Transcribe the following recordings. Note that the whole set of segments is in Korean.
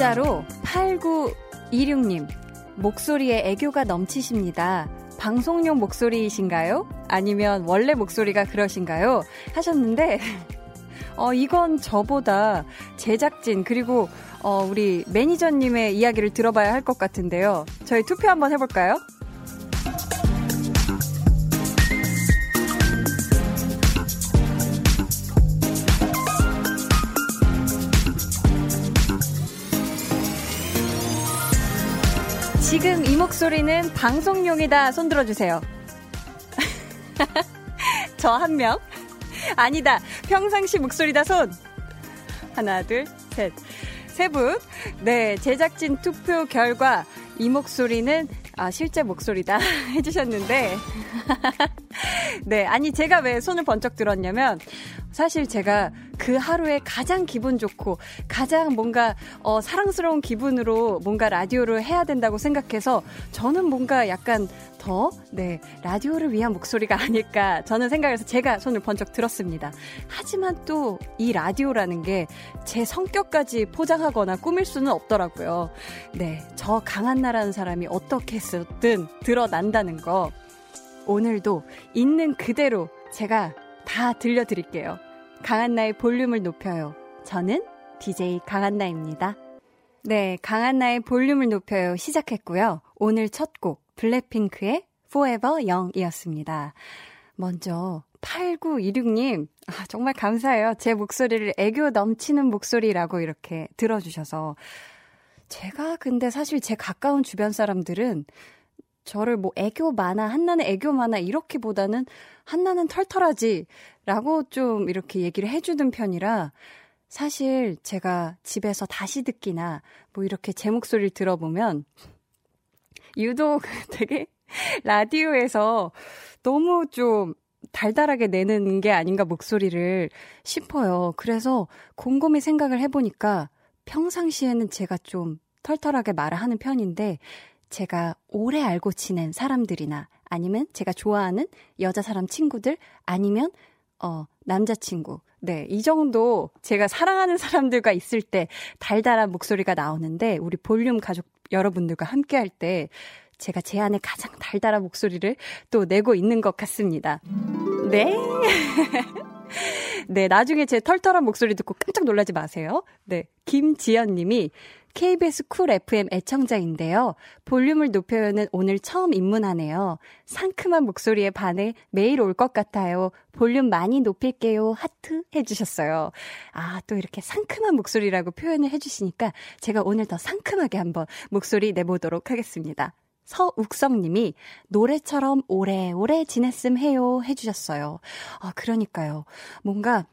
문자로 8926님, 목소리에 애교가 넘치십니다. 방송용 목소리이신가요? 아니면 원래 목소리가 그러신가요? 하셨는데, 어, 이건 저보다 제작진, 그리고, 어, 우리 매니저님의 이야기를 들어봐야 할 것 같은데요. 저희 투표 한번 해볼까요? 지금 이 목소리는 방송용이다. 손 들어주세요. 저 한 명. 아니다. 평상시 목소리다. 손. 하나, 둘, 셋. 세 분. 네. 제작진 투표 결과 이 목소리는 아, 실제 목소리다 해주셨는데. 네, 아니, 제가 왜 손을 번쩍 들었냐면, 사실 제가 그 하루에 가장 기분 좋고, 가장 뭔가, 어, 사랑스러운 기분으로 뭔가 라디오를 해야 된다고 생각해서, 저는 뭔가 약간 더, 네, 라디오를 위한 목소리가 아닐까, 저는 생각해서 제가 손을 번쩍 들었습니다. 하지만 또, 이 라디오라는 게 제 성격까지 포장하거나 꾸밀 수는 없더라고요. 네, 저 강한 나라는 사람이 어떻게 했든 드러난다는 거. 오늘도 있는 그대로 제가 다 들려드릴게요. 강한나의 볼륨을 높여요. 저는 DJ 강한나입니다. 네, 강한나의 볼륨을 높여요 시작했고요. 오늘 첫 곡 블랙핑크의 Forever Young이었습니다. 먼저 8926님, 아, 정말 감사해요. 제 목소리를 애교 넘치는 목소리라고 이렇게 들어주셔서. 제가 근데 사실 제 가까운 주변 사람들은 저를 뭐 애교 많아, 한나는 애교 많아, 이렇게보다는 한나는 털털하지, 라고 좀 이렇게 얘기를 해주는 편이라, 사실 제가 집에서 다시 듣기나, 뭐 이렇게 제 목소리를 들어보면, 유독 되게 라디오에서 너무 좀 달달하게 내는 게 아닌가 목소리를 싶어요. 그래서 곰곰이 생각을 해보니까 평상시에는 제가 좀 털털하게 말을 하는 편인데 제가 오래 알고 지낸 사람들이나 아니면 제가 좋아하는 여자 사람 친구들 아니면 어 남자친구 네, 이 정도 제가 사랑하는 사람들과 있을 때 달달한 목소리가 나오는데 우리 볼륨 가족 여러분들과 함께 할 때 제가 제 안에 가장 달달한 목소리를 또 내고 있는 것 같습니다. 네. 네, 나중에 제 털털한 목소리 듣고 깜짝 놀라지 마세요. 네, 김지연 님이 KBS 쿨 FM 애청자인데요. 볼륨을 높여요는 오늘 처음 입문하네요. 상큼한 목소리에 반해 매일 올 것 같아요. 볼륨 많이 높일게요. 하트 해주셨어요. 아, 또 이렇게 상큼한 목소리라고 표현을 해주시니까 제가 오늘 더 상큼하게 한번 목소리 내보도록 하겠습니다. 서욱성 님이 노래처럼 오래오래 지냈음 해요 해주셨어요. 아, 그러니까요. 뭔가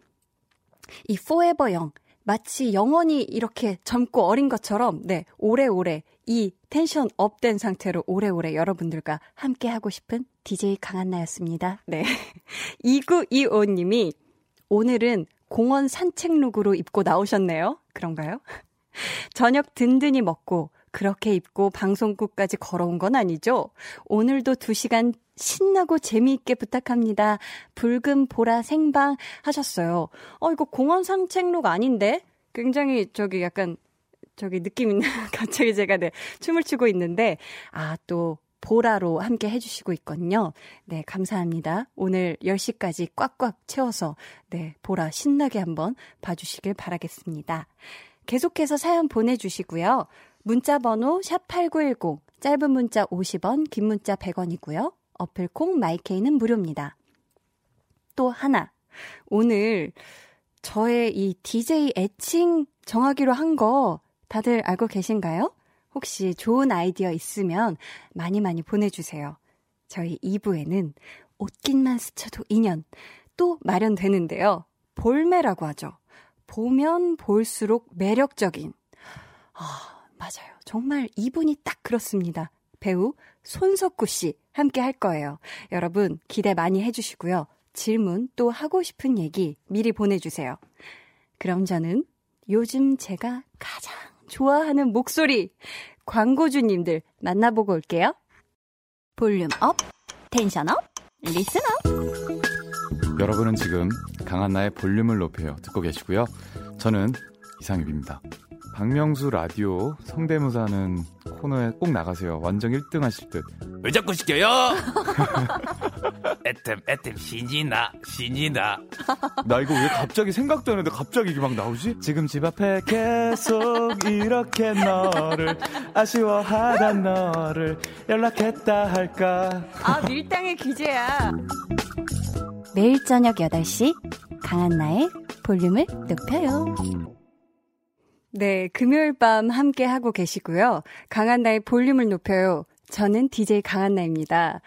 이 forever young 마치 영원히 이렇게 젊고 어린 것처럼, 네, 오래오래 이 텐션 up된 상태로 오래오래 여러분들과 함께 하고 싶은 DJ 강한나였습니다. 네. 2925님이 오늘은 공원 산책룩으로 입고 나오셨네요. 그런가요? 저녁 든든히 먹고 그렇게 입고 방송국까지 걸어온 건 아니죠? 오늘도 2시간 신나고 재미있게 부탁합니다. 붉은 보라 생방 하셨어요. 어, 이거 공원 산책룩 아닌데? 굉장히 저기 약간 저기 느낌 있는 갑자기 제가 네, 춤을 추고 있는데 아, 또 보라로 함께 해주시고 있거든요. 네, 감사합니다. 오늘 10시까지 꽉꽉 채워서, 네, 보라 신나게 한번 봐주시길 바라겠습니다. 계속해서 사연 보내주시고요. 문자 번호 샵8910 짧은 문자 50원 긴 문자 100원이고요. 어플 콩 마이케이는 무료입니다. 또 하나 오늘 저의 이 DJ 애칭 정하기로 한 거 다들 알고 계신가요? 혹시 좋은 아이디어 있으면 많이 많이 보내주세요. 저희 2부에는 옷깃만 스쳐도 인연 또 마련되는데요. 볼매라고 하죠. 보면 볼수록 매력적인. 아, 맞아요. 정말 이분이 딱 그렇습니다. 배우 손석구 씨 함께 할 거예요. 여러분 기대 많이 해주시고요. 질문 또 하고 싶은 얘기 미리 보내주세요. 그럼 저는 요즘 제가 가장 좋아하는 목소리 광고주님들 만나보고 올게요. volume up, tension up, listen up. 여러분은 지금 강한나의 볼륨을 높여요 듣고 계시고요. 저는 이상엽입니다. 박명수 라디오 성대모사는 코너에 꼭 나가세요. 완전 1등 하실 듯. 왜 자꾸 시켜요? 애템, 애템, 신이 나, 신이 나. 나 이거 왜 갑자기 생각도 안 했는데 갑자기 이게 막 나오지? 지금 집 앞에 계속 이렇게 너를 아쉬워하던 너를 연락했다 할까. 아, 밀당의 기재야. 매일 저녁 8시 강한나의 볼륨을 높여요. 네, 금요일 밤 함께 하고 계시고요. 강한나의 볼륨을 높여요. 저는 DJ 강한나입니다.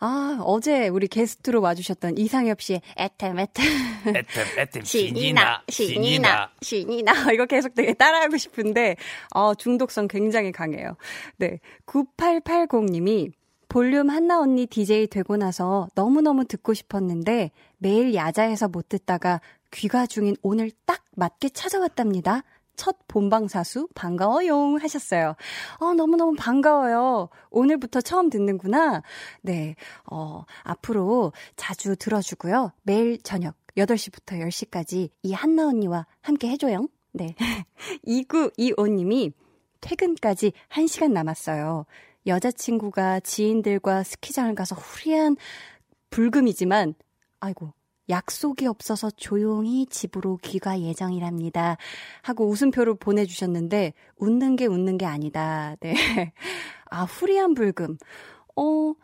아, 어제 우리 게스트로 와주셨던 이상엽 씨의 애템, 애템. 애템, 애템, 신이나, 신이나. 신이나. 이거 계속 되게 따라하고 싶은데, 어, 중독성 굉장히 강해요. 네. 9880님이 볼륨 한나 언니 DJ 되고 나서 너무너무 듣고 싶었는데 매일 야자해서 못 듣다가 귀가 중인 오늘 딱 맞게 찾아왔답니다. 첫 본방사수 반가워용 하셨어요. 어, 너무너무 반가워요. 오늘부터 처음 듣는구나. 네, 어, 앞으로 자주 들어주고요. 매일 저녁 8시부터 10시까지 이 한나 언니와 함께 해줘요. 네. 2925님이 퇴근까지 1시간 남았어요. 여자친구가 지인들과 스키장을 가서 후리한 불금이지만, 아이고, 약속이 없어서 조용히 집으로 귀가 예정이랍니다. 하고 웃음표를 보내주셨는데, 웃는 게 웃는 게 아니다. 네. 아, 후리한 불금. 어,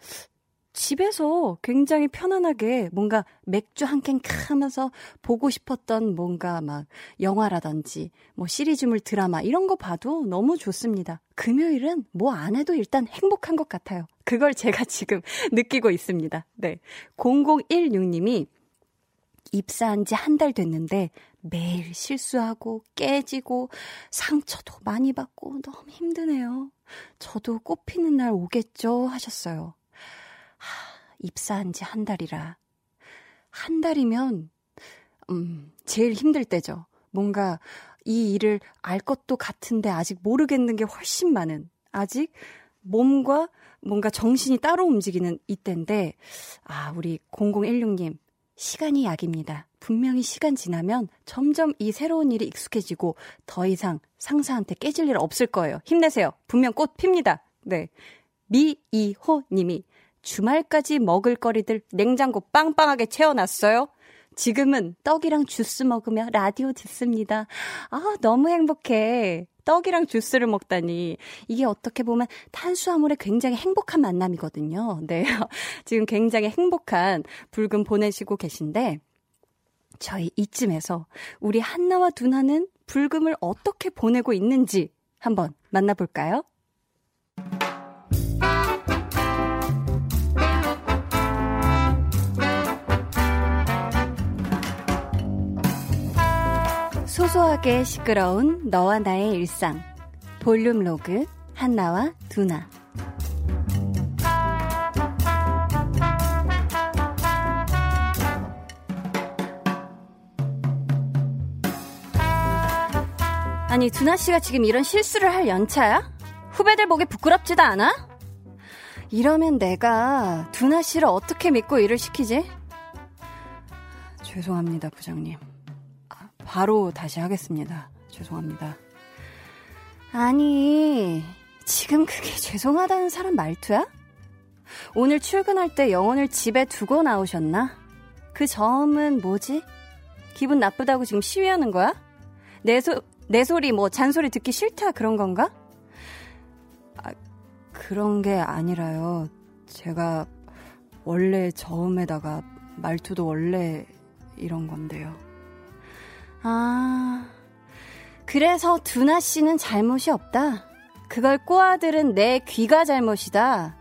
집에서 굉장히 편안하게 뭔가 맥주 한 캔 하면서 보고 싶었던 뭔가 막 영화라든지 뭐 시리즈물 드라마 이런 거 봐도 너무 좋습니다. 금요일은 뭐 안 해도 일단 행복한 것 같아요. 그걸 제가 지금 느끼고 있습니다. 네. 0016님이 입사한 지 한 달 됐는데 매일 실수하고 깨지고 상처도 많이 받고 너무 힘드네요. 저도 꽃피는 날 오겠죠 하셨어요. 하, 입사한 지 한 달이라. 한 달이면, 음, 제일 힘들 때죠. 뭔가 이 일을 알 것도 같은데 아직 모르겠는 게 훨씬 많은, 아직 몸과 뭔가 정신이 따로 움직이는 이때인데, 아, 우리 0016님, 시간이 약입니다. 분명히 시간 지나면 점점 이 새로운 일이 익숙해지고 더 이상 상사한테 깨질 일 없을 거예요. 힘내세요. 분명 꽃 핍니다. 네. 미이호 님이 주말까지 먹을 거리들 냉장고 빵빵하게 채워놨어요. 지금은 떡이랑 주스 먹으며 라디오 듣습니다. 아, 너무 행복해. 떡이랑 주스를 먹다니. 이게 어떻게 보면 탄수화물의 굉장히 행복한 만남이거든요. 네. 지금 굉장히 행복한 불금 보내시고 계신데, 저희 이쯤에서 우리 한나와 두나는 불금을 어떻게 보내고 있는지 한번 만나볼까요? 소소하게 시끄러운 너와 나의 일상. 볼륨 로그 한나와 두나. 아니, 두나 씨가 지금 이런 실수를 할 연차야? 후배들 보기 부끄럽지도 않아? 이러면 내가 두나 씨를 어떻게 믿고 일을 시키지? 죄송합니다, 부장님. 바로 다시 하겠습니다. 죄송합니다. 아니, 지금 그게 죄송하다는 사람 말투야? 오늘 출근할 때 영혼을 집에 두고 나오셨나? 그 점은 뭐지? 기분 나쁘다고 지금 시위하는 거야? 내, 소, 내 소리 뭐 잔소리 듣기 싫다 그런 건가? 아, 그런 게 아니라요. 제가 원래 저음에다가 말투도 원래 이런 건데요. 아, 그래서 두나 씨는 잘못이 없다. 그걸 꼬아들은 내 귀가 잘못이다.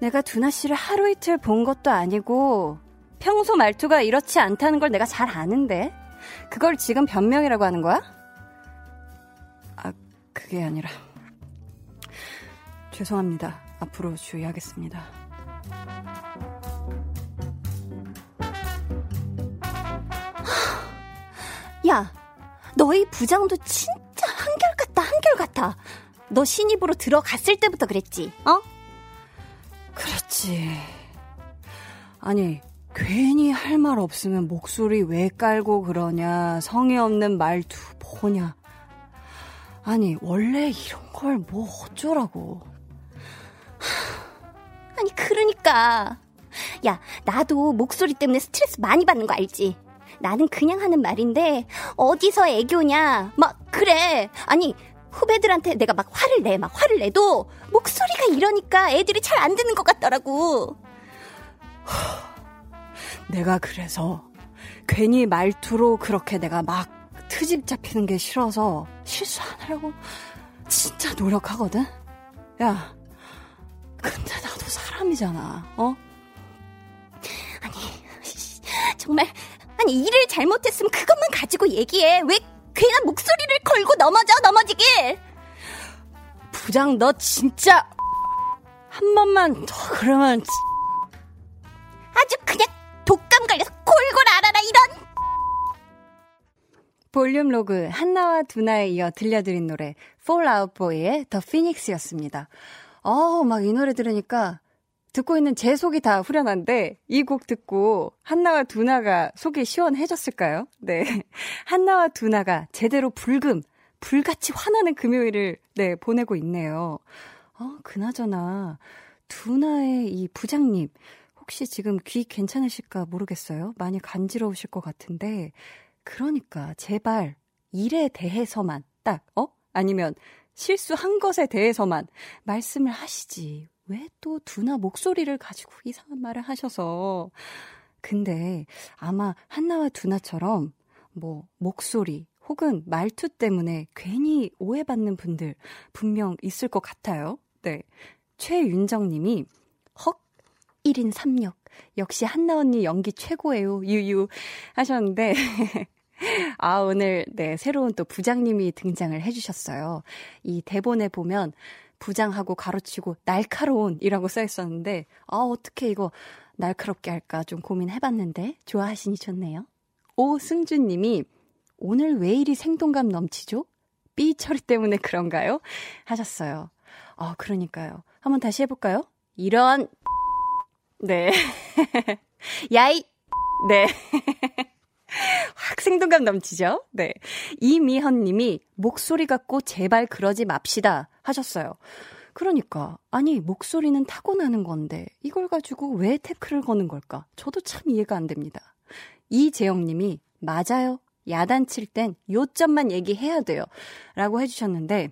내가 두나 씨를 하루 이틀 본 것도 아니고 평소 말투가 이렇지 않다는 걸 내가 잘 아는데 그걸 지금 변명이라고 하는 거야? 아, 그게 아니라 죄송합니다. 앞으로 주의하겠습니다. 야, 너희 부장도 진짜 한결같다, 한결같아. 너 신입으로 들어갔을 때부터 그랬지, 어? 그렇지. 아니, 괜히 할 말 없으면 목소리 왜 깔고 그러냐, 성의 없는 말투 뭐냐. 아니, 원래 이런 걸 뭐 어쩌라고. 아니, 그러니까. 야, 나도 목소리 때문에 스트레스 많이 받는 거 알지? 나는 그냥 하는 말인데, 어디서 애교냐? 막, 그래. 아니, 후배들한테 내가 막 화를 내, 막 화를 내도, 목소리가 이러니까 애들이 잘 안 듣는 것 같더라고. 내가 그래서 괜히 말투로 그렇게 내가 막 트집 잡히는 게 싫어서 실수 안 하려고 진짜 노력하거든? 야, 근데 나도 사람이잖아, 어? 아니, 정말, 아니, 일을 잘못했으면 그것만 가지고 얘기해. 왜 괜한 목소리를 걸고 넘어져, 넘어지길! 부장, 너 진짜, 한 번만 더 그러면, 아주 그냥 독감 걸려서 골골 앓아라, 이런! 볼륨 로그 한나와 두나에 이어 들려드린 노래 Fall Out Boy의 The Phoenix였습니다. 어우, 막 이 노래 들으니까 듣고 있는 제 속이 다 후련한데 이 곡 듣고 한나와 두나가 속이 시원해졌을까요? 네. 한나와 두나가 제대로 불금, 불같이 화나는 금요일을 네, 보내고 있네요. 어, 그나저나 두나의 이 부장님 혹시 지금 귀 괜찮으실까 모르겠어요. 많이 간지러우실 것 같은데 그러니까 제발 일에 대해서만 딱 어? 아니면 실수한 것에 대해서만 말씀을 하시지. 왜 또 두나 목소리를 가지고 이상한 말을 하셔서. 근데 아마 한나와 두나처럼 뭐 목소리 혹은 말투 때문에 괜히 오해받는 분들 분명 있을 것 같아요. 네. 최윤정 님이 헉 1인 3역 역시 한나 언니 연기 최고예요. 유유 하셨는데 아, 오늘, 네, 새로운 또 부장님이 등장을 해주셨어요. 이 대본에 보면 부장하고 가로치고 날카로운이라고 써 있었는데, 아, 어떻게 이거 날카롭게 할까 좀 고민해봤는데, 좋아하시니 좋네요. 오승준 님이 오늘 왜 이리 생동감 넘치죠? 삐 처리 때문에 그런가요? 하셨어요. 아, 그러니까요. 한번 다시 해볼까요? 이런, 네. 야이, 네. 확 생동감 넘치죠? 네. 이미현 님이 목소리 갖고 제발 그러지 맙시다 하셨어요. 그러니까 아니 목소리는 타고나는 건데 이걸 가지고 왜 태클을 거는 걸까? 저도 참 이해가 안 됩니다. 이재영 님이 맞아요. 야단칠 땐 요점만 얘기해야 돼요. 라고 해주셨는데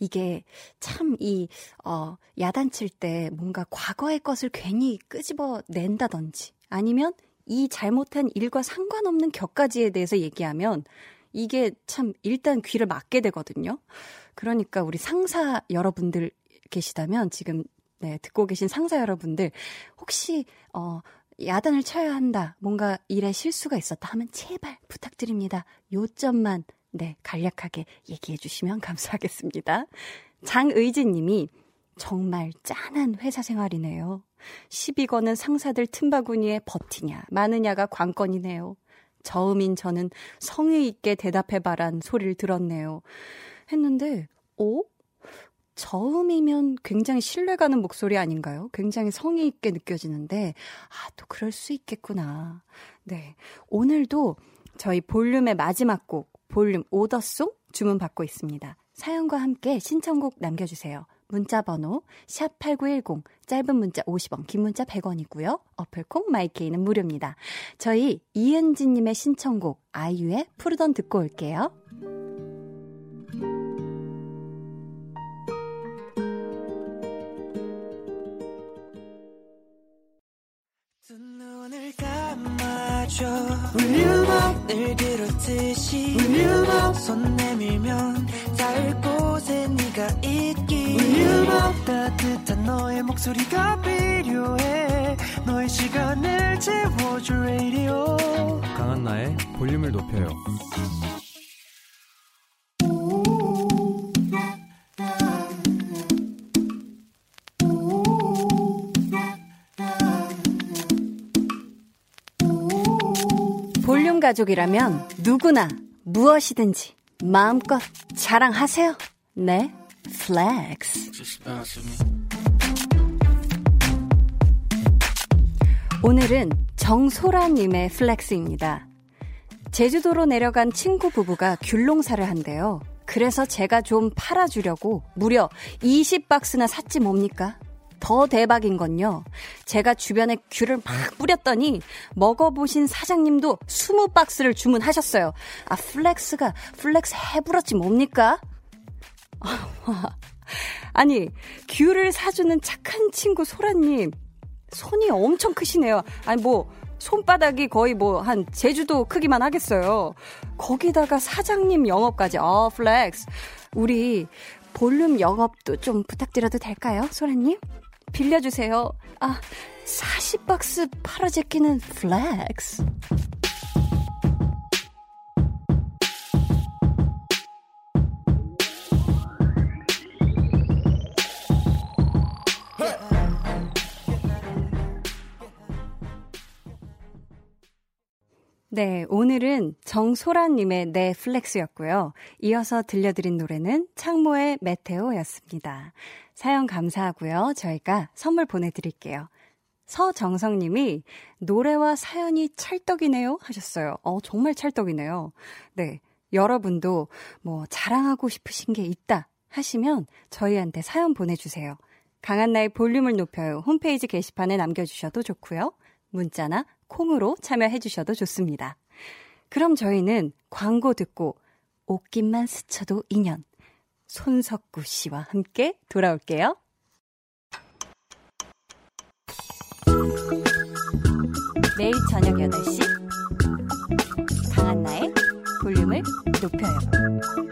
이게 참 이, 어, 야단칠 때 뭔가 과거의 것을 괜히 끄집어 낸다든지 아니면 이 잘못한 일과 상관없는 격가지에 대해서 얘기하면 이게 참 일단 귀를 막게 되거든요. 그러니까 우리 상사 여러분들 계시다면 지금 네, 듣고 계신 상사 여러분들 혹시 어 야단을 쳐야 한다. 뭔가 일에 실수가 있었다 하면 제발 부탁드립니다. 요점만 네, 간략하게 얘기해 주시면 감사하겠습니다. 장의진 님이 정말 짠한 회사 생활이네요. 시비 거는 상사들 틈바구니에 버티냐, 마느냐가 관건이네요. 저음인 저는 성의 있게 대답해봐란 소리를 들었네요. 했는데, 오? 저음이면 굉장히 신뢰가는 목소리 아닌가요? 굉장히 성의 있게 느껴지는데, 아, 또 그럴 수 있겠구나. 네. 오늘도 저희 볼륨의 마지막 곡, 볼륨 오더송 주문 받고 있습니다. 사연과 함께 신청곡 남겨주세요. 문자 번호 샵 8910 짧은 문자 50원 긴 문자 100원이고요. 어플콩 마이케이는 무료입니다. 저희 이은지 님의 신청곡 아이유의 푸르던 듣고 올게요. 늘 그렇듯이 손 내밀면 닿을 곳에 네가 있기 울륨업 따뜻한 너의 목소리가 필요해 너의 시간을 채워줄 radio 강한나의 볼륨을 높여요. 볼륨 가족이라면 누구나 무엇이든지 마음껏 자랑하세요. 네, flex. 오늘은 정소라님의 flex입니다. 제주도로 내려간 친구 부부가 귤농사를 한대요. 그래서 제가 좀 팔아주려고 무려 20박스나 샀지 뭡니까? 더 대박인 건요. 제가 주변에 귤을 막 뿌렸더니 먹어보신 사장님도 20박스를 주문하셨어요. 아, flex가 flex 해부렀지 뭡니까? 아니, 귤을 사주는 착한 친구 소라님. 손이 엄청 크시네요. 아니, 뭐, 손바닥이 거의 뭐, 한, 제주도 크기만 하겠어요. 거기다가 사장님 영업까지. 아, flex. 우리 볼륨 영업도 좀 부탁드려도 될까요, 소라님? 빌려주세요. 아, 40박스 팔아제끼는 flex. 네, 오늘은 정소라님의 네, flex였고요. 이어서 들려드린 노래는 창모의 메테오였습니다. 사연 감사하고요. 저희가 선물 보내드릴게요. 서정성님이 노래와 사연이 찰떡이네요 하셨어요. 어, 정말 찰떡이네요. 네, 여러분도 뭐 자랑하고 싶으신 게 있다 하시면 저희한테 사연 보내주세요. 강한나의 볼륨을 높여요. 홈페이지 게시판에 남겨주셔도 좋고요. 문자나 콩으로 참여해 주셔도 좋습니다. 그럼 저희는 광고 듣고 옷깃만 스쳐도 인연 손석구 씨와 함께 돌아올게요. 매일 저녁 8시 강한나의 볼륨을 높여요.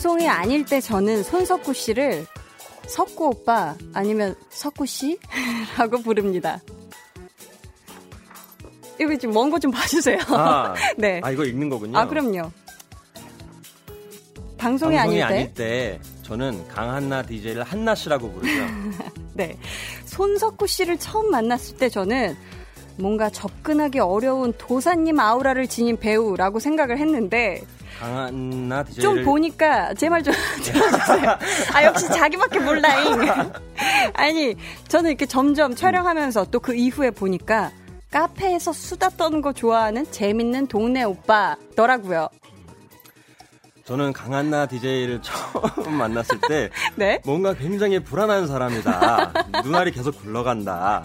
방송이 아닐 때 저는 손석구 씨를 석구 오빠 아니면 석구 씨라고 부릅니다. 이거 좀먼거 좀 봐주세요. 아, 네. 아, 이거 읽는 거군요. 아 그럼요. 방송이, 방송이 아닐 때, 아닐 때 저는 강한나 DJ를 한나 씨라고 부르죠. 네. 손석구 씨를 처음 만났을 때 저는 뭔가 접근하기 어려운 도사님 아우라를 지닌 배우라고 생각을 했는데 강한나 DJ를 좀 보니까 제 말 좀 들어주세요. 아 역시 자기밖에 몰라잉. 아니 저는 이렇게 점점 촬영하면서 또 그 이후에 보니까 카페에서 수다 떠는 거 좋아하는 재밌는 동네 오빠더라고요. 저는 강한나 DJ를 처음 만났을 때 네? 뭔가 굉장히 불안한 사람이다. 눈알이 계속 굴러간다.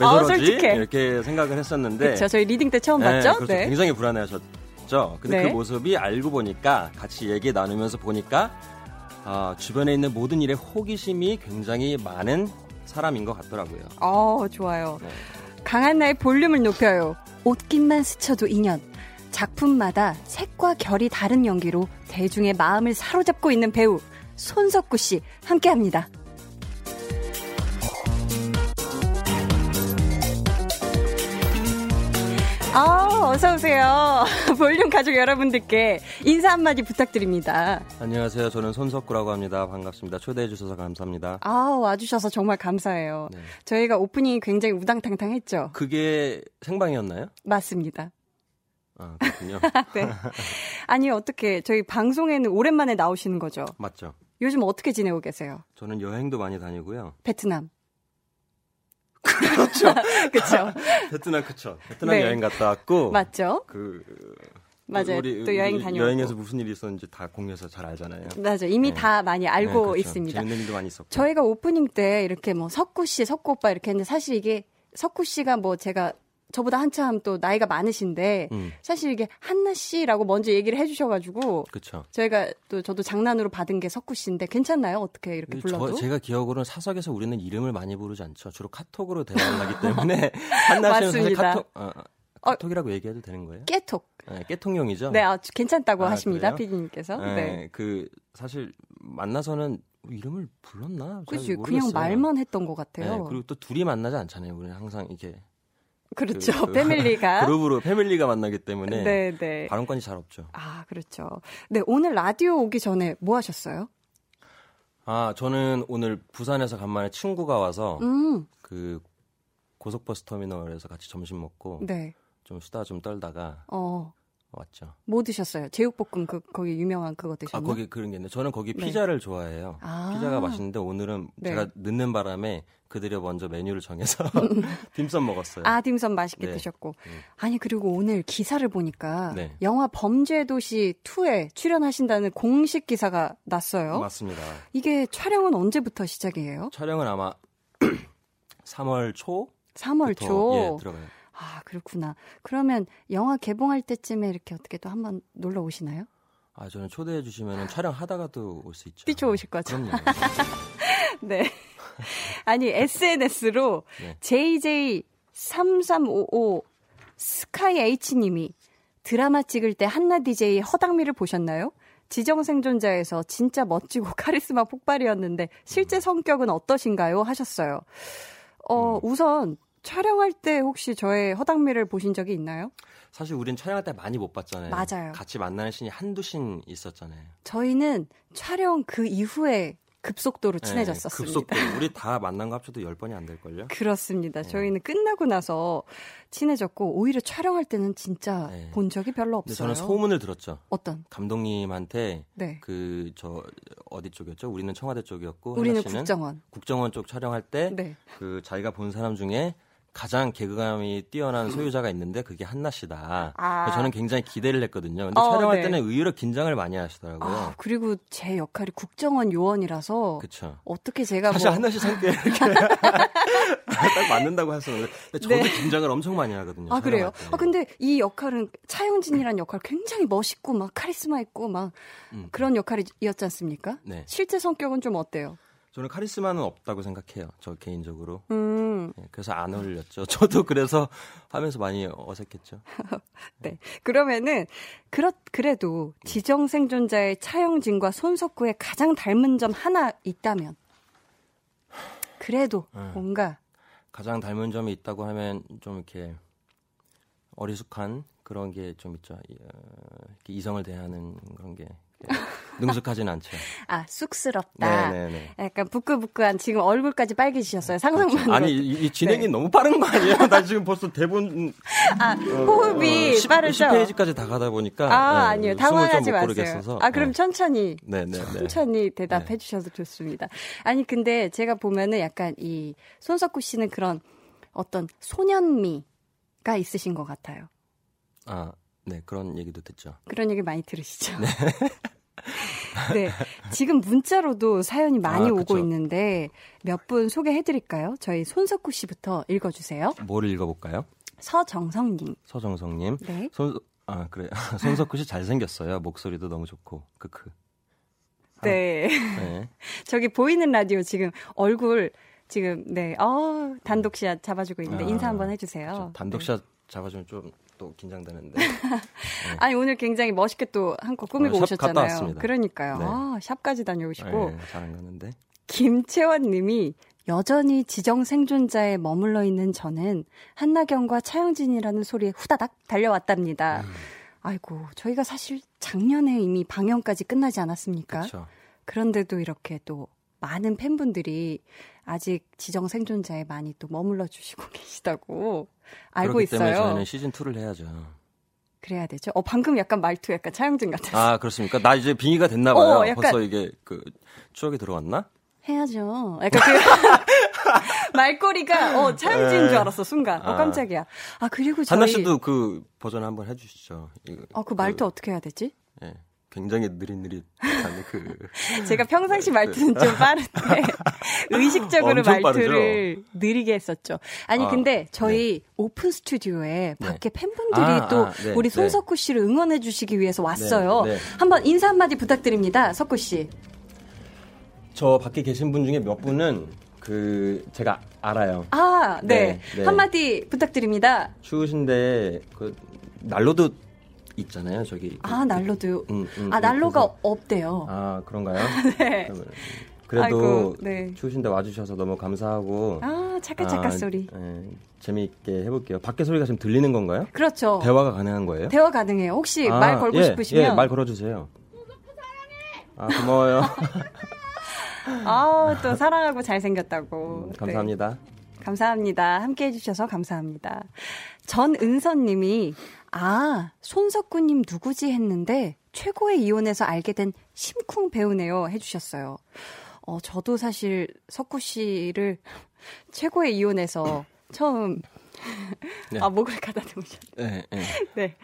왜 어, 저러지? 솔직해. 이렇게 생각을 했었는데 그렇죠. 저희 reading 때 처음 네, 봤죠? 그렇죠. 네. 굉장히 불안해하셨죠. 근데 네. 그 모습이 알고 보니까 같이 얘기 나누면서 보니까 아, 주변에 있는 모든 일에 호기심이 굉장히 많은 사람인 것 같더라고요. 어 좋아요. 네. 강한나의 볼륨을 높여요. 옷깃만 스쳐도 인연. 작품마다 색과 결이 다른 연기로 대중의 마음을 사로잡고 있는 배우 손석구 씨 함께합니다. 아, 어서 오세요. 볼륨 가족 여러분들께 인사 한마디 부탁드립니다. 안녕하세요. 저는 손석구라고 합니다. 반갑습니다. 초대해 주셔서 감사합니다. 아, 와주셔서 정말 감사해요. 네. 저희가 오프닝이 굉장히 우당탕탕 했죠. 그게 생방이었나요? 맞습니다. 아, 그렇군요. 네. 아니, 어떻게, 저희 방송에는 오랜만에 나오시는 거죠? 맞죠. 요즘 어떻게 지내고 계세요? 저는 여행도 많이 다니고요. 베트남. 그렇죠. 그쵸. 베트남 그쵸. 베트남 네. 여행 갔다 왔고 맞죠? 그 맞아요. 우리, 또 여행 다녀오고. 여행에서 무슨 일이 있었는지 다 공유해서 잘 알잖아요. 맞아요. 이미 네. 다 많이 알고 네, 그렇죠. 있습니다. 재밌는 일도 많이 있었고. 저희가 오프닝 때 이렇게 뭐 석구 씨, 석구 오빠 이렇게 했는데 사실 이게 석구 씨가 뭐 제가 저보다 한참 또 나이가 많으신데 음, 사실 이게 한나 씨라고 먼저 얘기를 해주셔가지고 그쵸. 저희가 또 저도 장난으로 받은 게 석구 씨인데 괜찮나요? 어떻게 이렇게 불러도? 저, 제가 기억으로는 사석에서 우리는 이름을 많이 부르지 않죠. 주로 카톡으로 대화를 하기 때문에 한나 씨는 사실. 카톡, 어, 어, 카톡이라고 얘기해도 되는 거예요? 깨톡. 네, 깨통용이죠. 네, 아, 괜찮다고 아, 하십니다? 피디님께서. 네, 네. 그 사실 만나서는 이름을 불렀나? 잘 그치. 그냥 말만 했던 것 같아요. 네, 그리고 또 둘이 만나지 않잖아요. 우리는 항상 이렇게 그렇죠. 그- 그 패밀리가. 그룹으로 패밀리가 만나기 때문에 네, 네. 발언권이 잘 없죠. 아, 그렇죠. 네, 오늘 라디오 오기 전에 뭐 하셨어요? 아, 저는 오늘 부산에서 간만에 친구가 와서 음, 그 고속버스 터미널에서 같이 점심 먹고 네. 좀 수다 좀 떨다가 어, 왔죠. 뭐 드셨어요? 제육볶음 그 거기 유명한 그거 아, 드셨나요? 거기 그런 게 있는데 저는 거기 네. 피자를 좋아해요. 아. 피자가 맛있는데 오늘은 네. 제가 늦는 바람에 그들이 먼저 메뉴를 정해서 딤섬 먹었어요. 아, 딤섬 맛있게 네. 드셨고. 음. 아니, 그리고 오늘 기사를 보니까 네. 영화 범죄도시 2에 출연하신다는 공식 기사가 났어요. 맞습니다. 이게 촬영은 언제부터 시작이에요? 촬영은 아마 3월 초 3월 초. 예, 들어가요. 아, 그렇구나. 그러면 영화 개봉할 때쯤에 이렇게 어떻게 또 한번 놀러 오시나요? 아, 저는 초대해 주시면 촬영하다가도 올수 있죠. 뛰쳐오실 거죠? 그럼요. 네. 아니, SNS로 네. JJ3355 스카이 H님이 드라마 찍을 때 한나 DJ 허당미를 보셨나요? 지정생존자에서 진짜 멋지고 카리스마 폭발이었는데 실제 성격은 어떠신가요? 하셨어요. 어, 우선 촬영할 때 혹시 저의 허당미를 보신 적이 있나요? 사실 우린 촬영할 때 많이 못 봤잖아요. 맞아요. 같이 만나는 씬이 한두 씬 있었잖아요. 저희는 촬영 그 이후에 급속도로 네, 친해졌었습니다. 급속도 우리 다 만난 거 합쳐도 10번이 안 될걸요? 그렇습니다. 네. 저희는 끝나고 나서 친해졌고 오히려 촬영할 때는 진짜 네. 본 적이 별로 없어요. 저는 소문을 들었죠. 어떤? 감독님한테 네. 그저 어디 쪽이었죠? 우리는 청와대 쪽이었고 우리는 국정원. 국정원 쪽 촬영할 때 네. 그 자기가 본 사람 중에 가장 개그감이 뛰어난 소유자가 있는데 그게 한나 씨다. 아. 저는 굉장히 기대를 했거든요. 근데 어, 촬영할 네. 때는 의외로 긴장을 많이 하시더라고요. 아, 그리고 제 역할이 국정원 요원이라서 그렇죠. 어떻게 제가 사실 뭐 한나 씨 성격 이렇게 딱 맞는다고 근데 저도 네. 긴장을 엄청 많이 하거든요. 아 그래요? 아 근데 이 역할은 차영진이라는 역할 굉장히 멋있고 막 카리스마 있고 막 음. 그런 역할이었지 않습니까? 네. 실제 성격은 좀 어때요? 저는 카리스마는 없다고 생각해요. 저 개인적으로. 음, 예, 그래서 안 어울렸죠. 저도 그래서 하면서 많이 어색했죠. 네. 그러면은 그렇 그래도 지정 생존자의 차영진과 손석구의 가장 닮은 점 하나 있다면 그래도 네. 뭔가 가장 닮은 점이 있다고 하면 좀 이렇게 어리숙한 그런 게 좀 있죠. 이, 어, 이성을 대하는 그런 게 능숙하진 않죠. 아 쑥스럽다. 네네네. 약간 부끄부끄한 지금 얼굴까지 빨개지셨어요. 그렇죠. 아니 이, 이 진행이 네. 너무 빠른 거 아니에요? 나 지금 벌써 대본 아, 호흡이 빠르죠. 10페이지까지 다 가다 보니까 아, 네, 아니요. 당황하지 마세요. 아, 그럼 네. 천천히 네네네. 천천히 대답해 네. 주셔도 좋습니다. 아니 근데 제가 보면은 약간 이 손석구 씨는 그런 어떤 소년미가 있으신 것 같아요. 아, 네 그런 얘기도 듣죠. 그런 얘기 많이 들으시죠? 네. 지금 문자로도 사연이 많이 아, 오고 그쵸. 있는데 몇 분 소개해 드릴까요? 저희 손석구 씨부터 읽어 주세요. 뭐를 읽어 볼까요? 서정성 님. 서정성 님. 네. 손, 아, 그래. 손석구 씨 잘생겼어요. 목소리도 너무 좋고. 크크. 네. 네. 저기 보이는 라디오 지금 얼굴 지금 네. 어, 단독샷 잡아주고 있는데 아, 인사 한번 해 주세요. 네. 저 단독샷 잡아주면 좀 또 긴장되는데. 아니 오늘 굉장히 멋있게 또 한 거 꾸미고 갔다 오셨잖아요. 그러니까요. 네. 아, 샵까지 다녀오시고 네, 잘안 가는데. 김채원 님이 여전히 지정 생존자에 머물러 있는 저는 한나경과 차영진이라는 소리에 후다닥 달려왔답니다. 음. 아이고, 저희가 사실 작년에 이미 방영까지 끝나지 않았습니까? 그렇죠. 그런데도 이렇게 또 많은 팬분들이 아직 지정 생존자에 많이 또 머물러 주시고 계시다고 알고 그렇기 때문에 있어요. 저희는 시즌 2를 해야죠. 그래야 되죠. 어, 방금 약간 말투 약간 차영진 같았어요. 아 그렇습니까? 나 이제 빙의가 됐나 봐요. 어, 약간- 벌써 이게 그 추억이 들어왔나? 해야죠. 약간 그 말꼬리가 어 차영진인 줄 알았어 순간. 어 아. 깜짝이야. 아 그리고 저희 한나 씨도 그 버전 한번 해주시죠. 이거, 어 그 말투 어떻게 해야 되지? 예, 굉장히 느릿느릿한 그. 제가 평상시 말투는 좀 빠른데 의식적으로 엄청 말투를 느리게 했었죠. 아니 아, 근데 저희 오픈 스튜디오에 네. 밖에 팬분들이 아, 또 아, 네, 우리 네. 손석구 씨를 응원해 주시기 위해서 왔어요. 네, 네. 한번 인사 한마디 부탁드립니다. 석구 씨. 저 밖에 계신 분 중에 몇 분은 그 제가 알아요. 아, 네. 네, 네. 한마디 부탁드립니다. 추우신데 그 난로도 있잖아요. 저기. 그- 아, 난로도. 음, 음, 아, 음, 난로가 그래서- 없대요. 아 그런가요? 네. 그래도 아이고, 네. 추우신데 와주셔서 너무 감사하고. 아, 차까차까 아, 소리. 예, 재미있게 해볼게요. 밖에 소리가 지금 들리는 건가요? 그렇죠. 대화가 가능한 거예요? 대화 가능해요. 혹시 아, 말 걸고 예, 싶으시면. 예, 말 걸어주세요. 아, 고마워요. 아, 또 사랑하고 잘생겼다고. 음, 감사합니다. 네, 감사합니다. 함께 해주셔서 감사합니다. 전은선 님이 아, 손석구님 누구지 했는데 최고의 이혼에서 알게 된 심쿵 배우네요 해주셨어요. 어, 저도 사실 석구 씨를 최고의 이혼에서 처음 네. 아 목을 가다듬으셨. 네, 네. 네.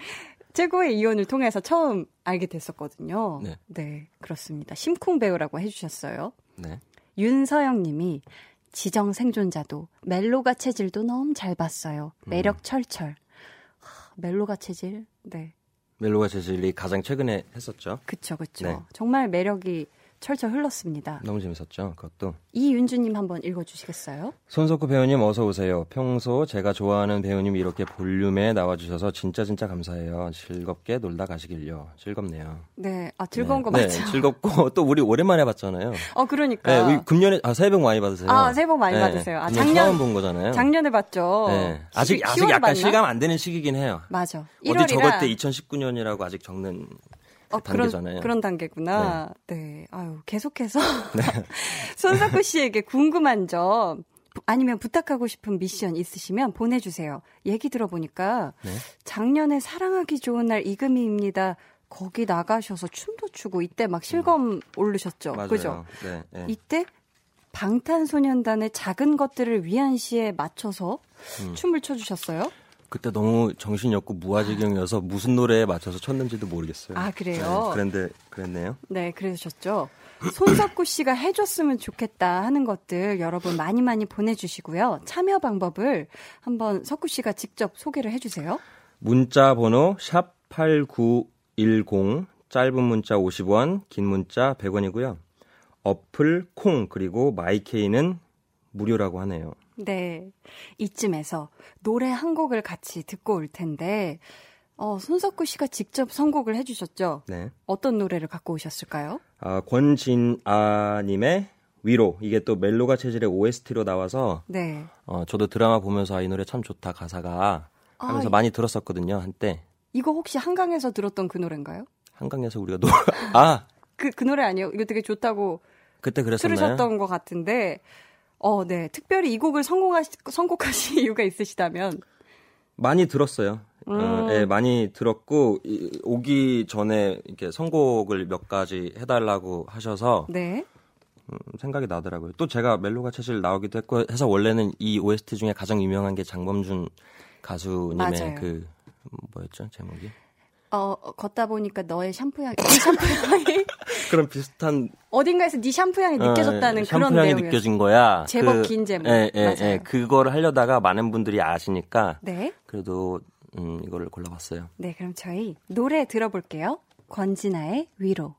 최고의 이혼을 통해서 처음 알게 됐었거든요. 네. 그렇습니다. 심쿵 배우라고 해주셨어요. 네. 윤서영 님이 지정 생존자도 멜로가 체질도 너무 잘 봤어요. 매력 음. 철철. 하, 멜로가 체질. 네. 멜로가 제질리 가장 최근에 했었죠. 그쵸, 그쵸. 네. 정말 매력이 철철 흘렀습니다. 너무 재밌었죠. 그것도. 이윤주님 한번 읽어주시겠어요? 손석구 배우님 어서 오세요. 평소 제가 좋아하는 배우님이 이렇게 볼륨에 나와주셔서 진짜 진짜 감사해요. 즐겁게 놀다 가시길요. 즐겁네요. 네. 아, 즐거운 네. 거 네, 맞죠? 즐겁고 또 우리 오랜만에 봤잖아요. 어, 그러니까. 네, 우리 금년에 아 새해 복 많이 받으세요. 아, 새해 복 많이 네, 받으세요. 아, 작년- 처음 본 거잖아요. 작년에 봤죠. 네. 아직 10월- 아직 10월에 약간 봤나? 실감 안 되는 시기긴 해요. 맞아. 어디 1월이라 적을 때 2019년이라고 아직 적는 어, 단계잖아요. 그런, 그런 단계구나. 네. 아유, 계속해서 손석구 씨에게 궁금한 점 아니면 부탁하고 싶은 미션 있으시면 보내주세요. 얘기 들어보니까 네. 작년에 사랑하기 좋은 날 이금희입니다. 거기 나가셔서 춤도 추고 이때 막 실검 오르셨죠. 음. 맞아요. 그죠? 네, 네. 이때 방탄소년단의 작은 것들을 위한 시에 맞춰서 음. 춤을 춰주셨어요. 그때 너무 정신이 없고 무아지경이어서 무슨 노래에 맞춰서 췄는지도 모르겠어요. 아, 그래요? 네, 그런데 그랬네요. 네, 그러셨죠. 손석구 씨가 해줬으면 좋겠다 하는 것들 여러분 많이 많이 보내주시고요. 참여 방법을 한번 석구 씨가 직접 소개를 해주세요. 문자 번호 샵 8910 짧은 문자 50원, 긴 문자 100원이고요. 어플 콩 그리고 마이케이는 무료라고 하네요. 네. 이쯤에서 노래 한 곡을 같이 듣고 올 텐데, 어, 손석구 씨가 직접 선곡을 해주셨죠? 네. 어떤 노래를 갖고 오셨을까요? 아, 권진아님의 위로 이게 또 멜로가 체질의 OST로 나와서 네. 어, 저도 드라마 보면서 아, 이 노래 참 좋다 가사가 하면서 아, 많이 들었었거든요 한때 이거 혹시 한강에서 들었던 그 노래인가요? 한강에서 우리가 노 아, 그, 그 노래 아니에요? 이거 되게 좋다고 그때 그랬었나요? 들으셨던 것 같은데, 어, 네. 특별히 이 곡을 성공하시, 선곡하신 이유가 있으시다면, 많이 들었어요. 음. 어, 예, 많이 들었고 이- 오기 전에 이렇게 선곡을 몇 가지 해달라고 하셔서 네. 음, 생각이 나더라고요. 또 제가 멜로가 체질 나오기도 했고 해서 원래는 이 OST 중에 가장 유명한 게 장범준 가수님의 맞아요. 그 뭐였죠 제목이? 어, 걷다 보니까 너의 샴푸 향이, 네 샴푸 향이, 그런 비슷한 어딘가에서 네 샴푸 향이 느껴졌다는 어, 그런 샴푸 향이 내용이었어요. 느껴진 거야. 제법 긴 제목. 예, 예, 맞아요. 예. 그거를 하려다가 많은 분들이 아시니까 네. 그래도 음, 이거를 골라봤어요. 네, 그럼 저희 노래 들어볼게요. 권진아의 위로.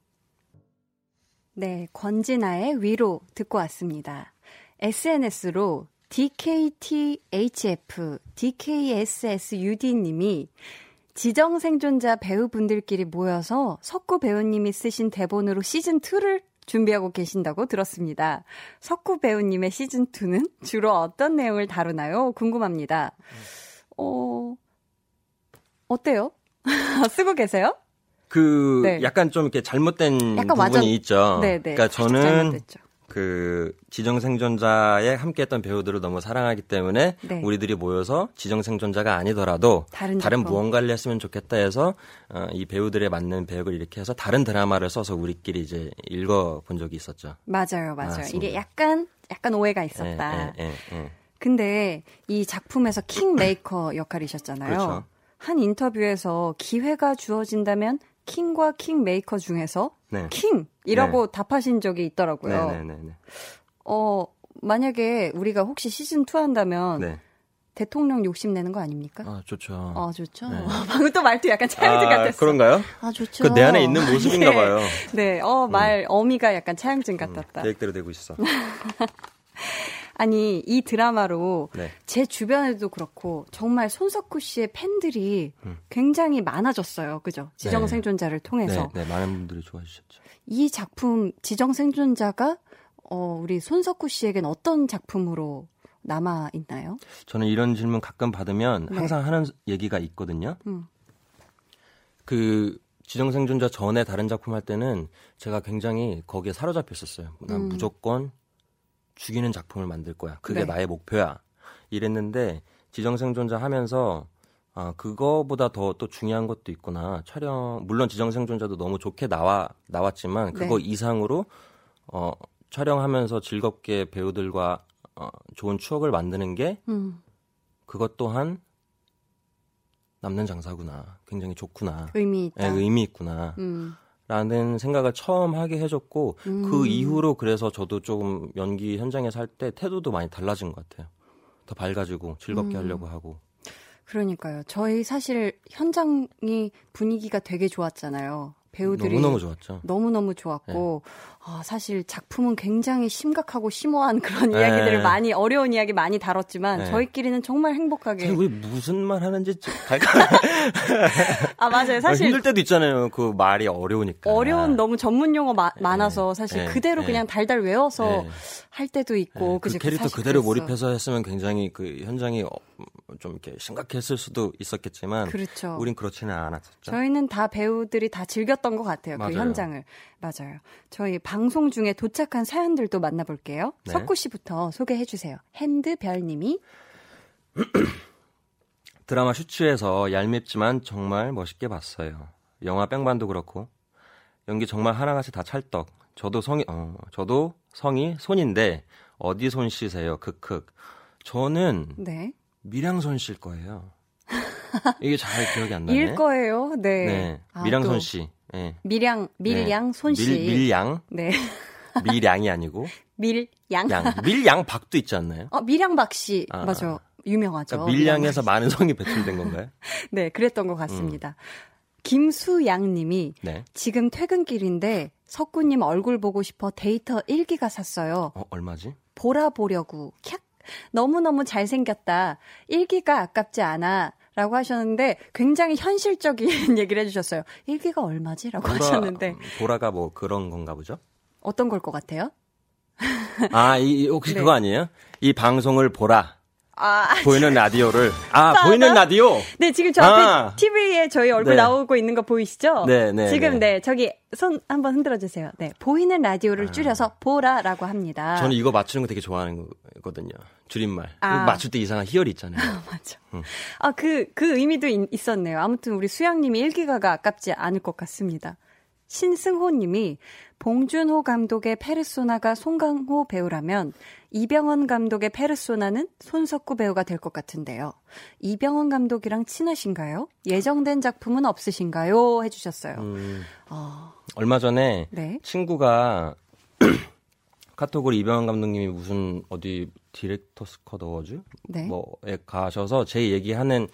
네, 권진아의 위로 듣고 왔습니다. SNS로 DKTHF, DKSSUD님이 지정 생존자 배우분들끼리 모여서 석구 배우님이 쓰신 대본으로 시즌2를 준비하고 계신다고 들었습니다. 석구 배우님의 시즌2는 주로 어떤 내용을 다루나요? 궁금합니다. 어, 어때요? 쓰고 계세요? 그 네. 약간 좀 이렇게 잘못된 약간 부분이 완전- 있죠. 네, 네. 그러니까 저는 잘못됐죠. 그 지정 생존자에 함께했던 배우들을 너무 사랑하기 때문에 네. 우리들이 모여서 지정 생존자가 아니더라도 다른 다른. 무언가를 했으면 좋겠다 해서 어, 이 배우들에 맞는 배역을 이렇게 해서 다른 드라마를 써서 우리끼리 이제 읽어본 적이 있었죠. 맞아요, 맞아요. 맞습니다. 이게 약간 약간 오해가 있었다. 예, 예, 예. 근데 이 작품에서 킹 메이커 역할이셨잖아요. 그렇죠. 한 인터뷰에서 기회가 주어진다면 킹과 킹 메이커 중에서 네. 킹이라고 답하신 적이 있더라고요. 네, 네, 네, 네. 어, 만약에 우리가 혹시 시즌 2 한다면 네. 대통령 욕심 내는 거 아닙니까? 아, 좋죠. 아, 좋죠. 네. 방금 또 말투 약간 차영진 아, 같았어. 그런가요? 아, 좋죠. 그 내 안에 있는 모습인가 네. 봐요. 네, 어, 말, 어미가 약간 차영진 같았다. 계획대로 되고 있어. 아니, 이 드라마로 네. 제 주변에도 그렇고 정말 손석구 씨의 팬들이 음. 굉장히 많아졌어요. 그죠? 지정 네. 생존자를 통해서. 네, 네, 많은 분들이 좋아해 주셨죠. 이 작품 지정 생존자가 어, 우리 손석구 씨에겐 어떤 작품으로 남아 있나요? 저는 이런 질문 가끔 받으면 네. 항상 하는 얘기가 있거든요. 음. 그 지정생존자 전에 다른 작품 할 때는 제가 굉장히 거기에 사로잡혔었어요. 난 음. 무조건 죽이는 작품을 만들 거야. 그게 네. 나의 목표야. 이랬는데 지정생존자 하면서 아 그거보다 더 또 중요한 것도 있구나. 촬영 물론 지정생존자도 너무 좋게 나와 나왔지만 그거 네. 이상으로 어 촬영하면서 즐겁게 배우들과 어, 좋은 추억을 만드는 게 음, 그것 또한 남는 장사구나. 굉장히 좋구나. 의미 있다. 예, 의미 있구나. 음, 라는 생각을 처음 하게 해줬고 음. 그 이후로 그래서 저도 조금 연기 현장에서 할때 태도도 많이 달라진 것 같아요. 더 밝아지고 즐겁게 음. 하려고 하고. 그러니까요. 저희 사실 현장이 분위기가 되게 좋았잖아요. 배우들이 너무너무 좋았죠. 너무너무 좋았고 아, 사실 작품은 굉장히 심각하고 심오한 그런 네. 이야기들을 많이 어려운 이야기 많이 다뤘지만 네. 저희끼리는 정말 행복하게 쟤 우리 무슨 말 하는지? 아 맞아요. 사실 힘들 때도 있잖아요. 그 말이 어려우니까. 어려운 너무 전문 용어 마- 많아서 사실 네. 그대로 네. 그냥 달달 외워서 네. 할 때도 네, 있고 그 그죠? 캐릭터 그대로 그랬어. 몰입해서 했으면 굉장히 그 현장이 어, 좀 이렇게 심각했을 수도 있었겠지만 그렇죠. 우린 그렇지는 않았었죠. 저희는 다 배우들이 다 즐겼던 것 같아요. 그 맞아요. 현장을. 맞아요. 저희 방송 중에 도착한 사연들도 만나볼게요. 네. 석구 씨부터 소개해 주세요. 핸드별 님이 드라마 슈츠에서 얄밉지만 정말 멋있게 봤어요. 영화 뺑반도 그렇고 연기 정말 하나같이 다 찰떡. 저도 성이 어 저도 성이 손인데 어디 손 씨세요? 크크. 저는 네. 밀양손 씨일 거예요. 이게 잘 기억이 안 나네. 일 거예요. 네. 네. 아, 또 씨. 예. 밀양 밀양 손 씨. 밀, 밀양. 네. 밀양이 아니고 밀양. 양. 밀양 박도 있지 않나요? 어, 밀양 박 씨. 아, 맞아. 유명하죠. 그러니까 밀양에서 많은 성이 배출된 건가요? 네, 그랬던 것 같습니다. 김수양 님이 네. 지금 퇴근길인데 석구님 얼굴 보고 싶어 데이터 1기가 샀어요. 어, 얼마지? 보라 보려고. 캬. 너무너무 잘생겼다. 1기가 아깝지 않아. 라고 하셨는데 굉장히 현실적인 얘기를 해주셨어요. 1기가 얼마지? 라고 하셨는데 보라가 뭐 그런 건가 보죠? 어떤 걸 것 같아요? 아, 이, 이 혹시 네. 그거 아니에요? 이 방송을 보라. 아, 보이는 라디오를. 아, 맞아. 보이는 라디오? 네, 지금 저 앞에 아. TV에 저희 얼굴 네. 나오고 있는 거 보이시죠? 네, 네, 지금 네. 네, 저기 손 한번 흔들어 주세요. 네, 보이는 라디오를 줄여서 보라라고 합니다. 아. 저는 이거 맞추는 거 되게 좋아하는 거거든요. 줄임말. 아. 맞출 때 이상한 희열이 있잖아요. 맞아. 음. 아, 그, 그 의미도 있, 있었네요. 아무튼 우리 수양님이 1기가가 아깝지 않을 것 같습니다. 신승호님이 봉준호 감독의 페르소나가 송강호 배우라면 이병헌 감독의 페르소나는 손석구 배우가 될 것 같은데요. 이병헌 감독이랑 친하신가요? 예정된 작품은 없으신가요? 해주셨어요. 음, 어, 얼마 전에 네. 친구가 카톡으로 이병헌 감독님이 무슨 어디 디렉터스 컷 어워즈 네. 뭐에 가셔서 제 얘기하는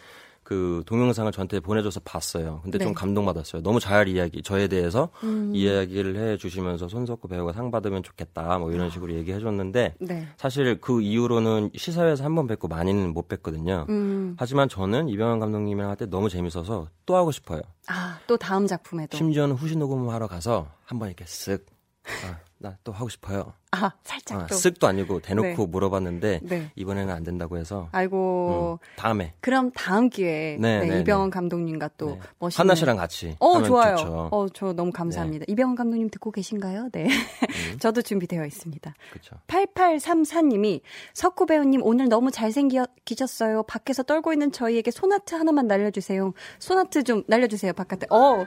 그 동영상을 저한테 보내줘서 봤어요. 근데 네. 좀 감동받았어요. 너무 잘 이야기 저에 대해서 음. 이야기를 해주시면서 손석구 배우가 상 받으면 좋겠다 뭐 이런 식으로 얘기해줬는데 네. 사실 그 이후로는 시사회에서 한 번 뵙고 많이는 못 뵀거든요. 음. 하지만 저는 이병헌 감독님이랑 할 때 너무 재밌어서 또 하고 싶어요. 아, 또 다음 작품에도. 심지어는 후시 녹음하러 가서 한번 이렇게 쓱 아, 나 또 하고 싶어요. 아, 살짝 아, 또. 쓱도 아니고 대놓고 네. 물어봤는데 네. 이번에는 안 된다고 해서 아이고. 음, 다음에 그럼 다음 기회에 네, 네, 네, 이병헌 감독님과 또 네. 멋있는 한나 씨랑 같이 어, 좋아요. 좋죠. 어, 저 너무 감사합니다. 이병헌 감독님 듣고 계신가요? 네. 음. 저도 준비되어 있습니다. 그렇죠. 8834님이 석구 배우님 오늘 너무 잘생기셨어요. 밖에서 떨고 있는 저희에게 손하트 하나만 날려주세요. 손하트 좀 날려주세요. 바깥에. 어,